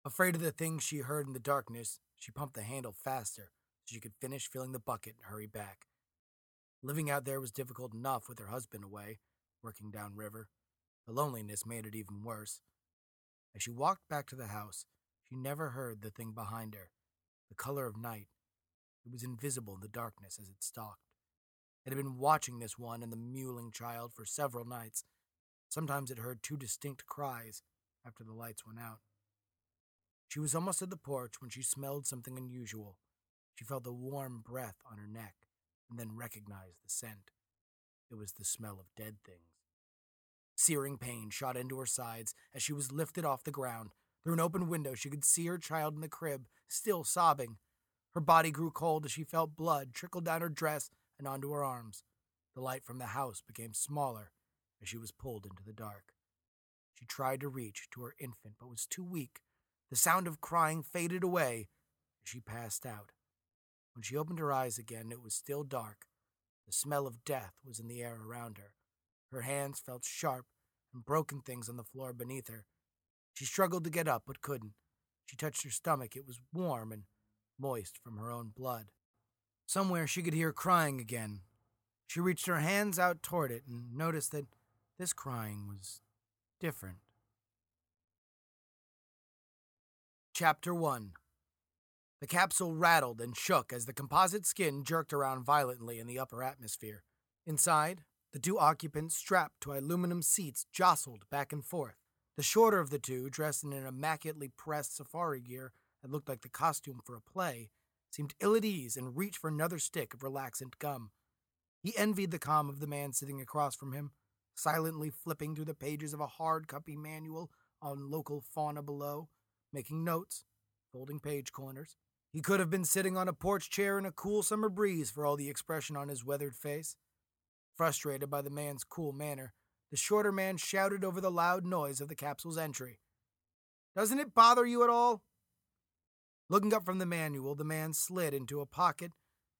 Afraid of the things she heard in the darkness, she pumped the handle faster so she could finish filling the bucket and hurry back. Living out there was difficult enough with her husband away, working downriver. The loneliness made it even worse. As she walked back to the house, she never heard the thing behind her the color of night. It was invisible in the darkness as it stalked. It had been watching this one and the mewling child for several nights. Sometimes it heard two distinct cries after the lights went out. She was almost at the porch when she smelled something unusual. She felt the warm breath on her neck and then recognized the scent. It was the smell of dead things. Searing pain shot into her sides as she was lifted off the ground. Through an open window, she could see her child in the crib, still sobbing. Her body grew cold as she felt blood trickle down her dress and onto her arms. The light from the house became smaller as she was pulled into the dark. She tried to reach to her infant, but was too weak. The sound of crying faded away as she passed out. When she opened her eyes again, it was still dark. The smell of death was in the air around her. Her hands felt sharp and broken things on the floor beneath her. She struggled to get up, but couldn't. She touched her stomach. It was warm and moist from her own blood. Somewhere she could hear crying again. She reached her hands out toward it and noticed that this crying was different. Chapter 1 The capsule rattled and shook as the composite skin jerked around violently in the upper atmosphere. Inside, the two occupants strapped to aluminum seats jostled back and forth. The shorter of the two, dressed in an immaculately pressed safari gear that looked like the costume for a play, seemed ill at ease and reached for another stick of relaxant gum. He envied the calm of the man sitting across from him, silently flipping through the pages of a hard copy manual on local fauna below, making notes, folding page corners. He could have been sitting on a porch chair in a cool summer breeze for all the expression on his weathered face. Frustrated by the man's cool manner, the shorter man shouted over the loud noise of the capsule's entry. Doesn't it bother you at all? Looking up from the manual, the man slid into a pocket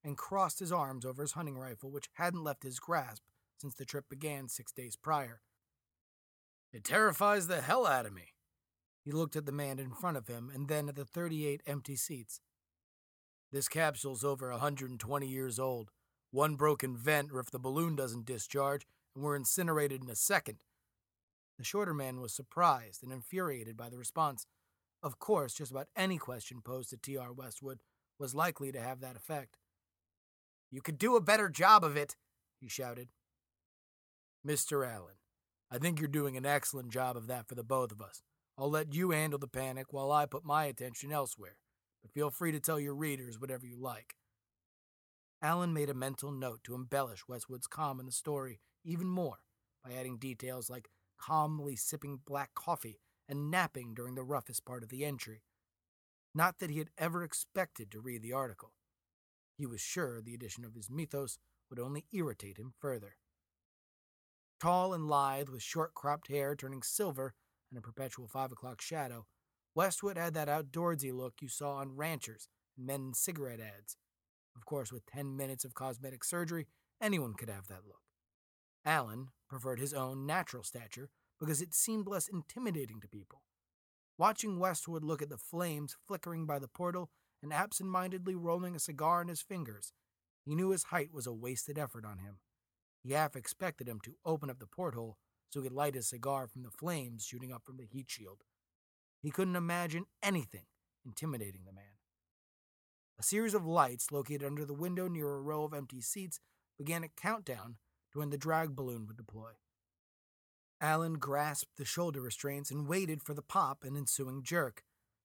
and crossed his arms over his hunting rifle, which hadn't left his grasp since the trip began six days prior. It terrifies the hell out of me. He looked at the man in front of him and then at the 38 empty seats. This capsule's over a 120 years old. One broken vent, or if the balloon doesn't discharge, and we're incinerated in a second. The shorter man was surprised and infuriated by the response. Of course, just about any question posed to T.R. Westwood was likely to have that effect. You could do a better job of it, he shouted. Mr. Allen, I think you're doing an excellent job of that for the both of us. I'll let you handle the panic while I put my attention elsewhere, but feel free to tell your readers whatever you like. Allen made a mental note to embellish Westwood's calm in the story even more by adding details like calmly sipping black coffee and napping during the roughest part of the entry. Not that he had ever expected to read the article. He was sure the addition of his mythos would only irritate him further. Tall and lithe, with short cropped hair turning silver and a perpetual five o'clock shadow, Westwood had that outdoorsy look you saw on ranchers and men in cigarette ads. Of course, with 10 minutes of cosmetic surgery, anyone could have that look. Allen preferred his own natural stature because it seemed less intimidating to people. Watching Westwood look at the flames flickering by the portal and absent mindedly rolling a cigar in his fingers, he knew his height was a wasted effort on him. He half expected him to open up the porthole so he could light his cigar from the flames shooting up from the heat shield. He couldn't imagine anything intimidating the man. A series of lights located under the window near a row of empty seats began a countdown to when the drag balloon would deploy. Allen grasped the shoulder restraints and waited for the pop and ensuing jerk.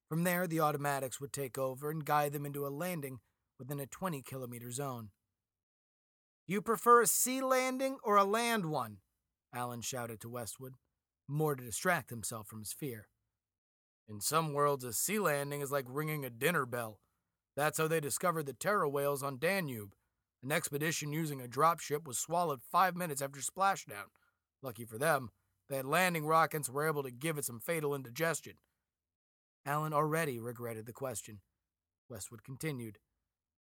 From there, the automatics would take over and guide them into a landing within a 20 kilometer zone. You prefer a sea landing or a land one? Allen shouted to Westwood, more to distract himself from his fear. In some worlds, a sea landing is like ringing a dinner bell. That's how they discovered the terror whales on Danube. An expedition using a dropship was swallowed five minutes after splashdown. Lucky for them, had landing rockets were able to give it some fatal indigestion. Allen already regretted the question. Westwood continued.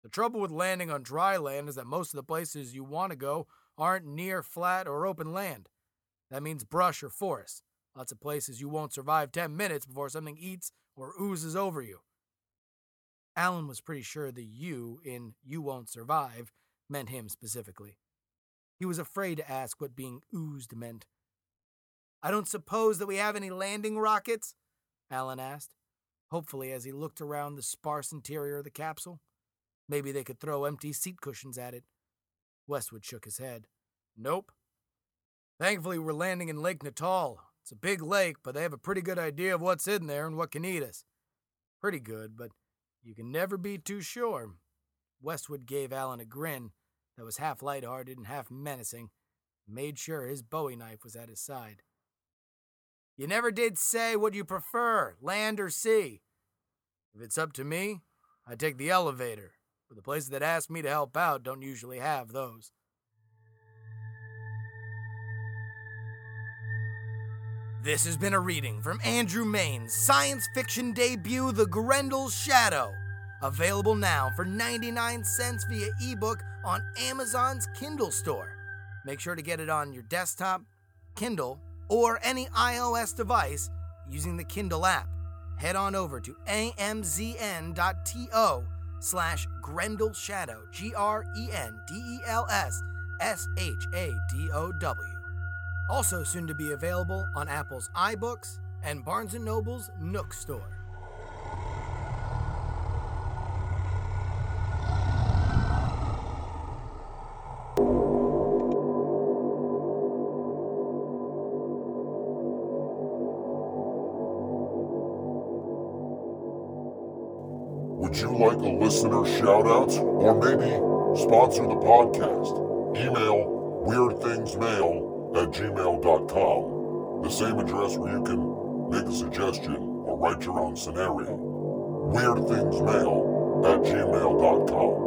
The trouble with landing on dry land is that most of the places you want to go aren't near flat or open land. That means brush or forest. Lots of places you won't survive 10 minutes before something eats or oozes over you. Allen was pretty sure the you in you won't survive meant him specifically. He was afraid to ask what being oozed meant. I don't suppose that we have any landing rockets? Allen asked, hopefully as he looked around the sparse interior of the capsule. Maybe they could throw empty seat cushions at it. Westwood shook his head. Nope. Thankfully, we're landing in Lake Natal. It's a big lake, but they have a pretty good idea of what's in there and what can eat us. Pretty good, but you can never be too sure. Westwood gave Allen a grin that was half light-hearted and half menacing, and made sure his bowie knife was at his side. You never did say what you prefer, land or sea. If it's up to me, I take the elevator, but the places that ask me to help out don't usually have those. This has been a reading from Andrew Mayne's science fiction debut, The Grendel's Shadow. Available now for 99 cents via ebook on Amazon's Kindle store. Make sure to get it on your desktop, Kindle, or any iOS device using the Kindle app, head on over to amzn.to slash Grendel Shadow, G R E N D E L S S H A D O W. Also soon to be available on Apple's iBooks and Barnes & Noble's Nook store. Like a listener shoutouts or maybe sponsor the podcast? Email weirdthingsmail at gmail.com. The same address where you can make a suggestion or write your own scenario. Weirdthingsmail at gmail.com.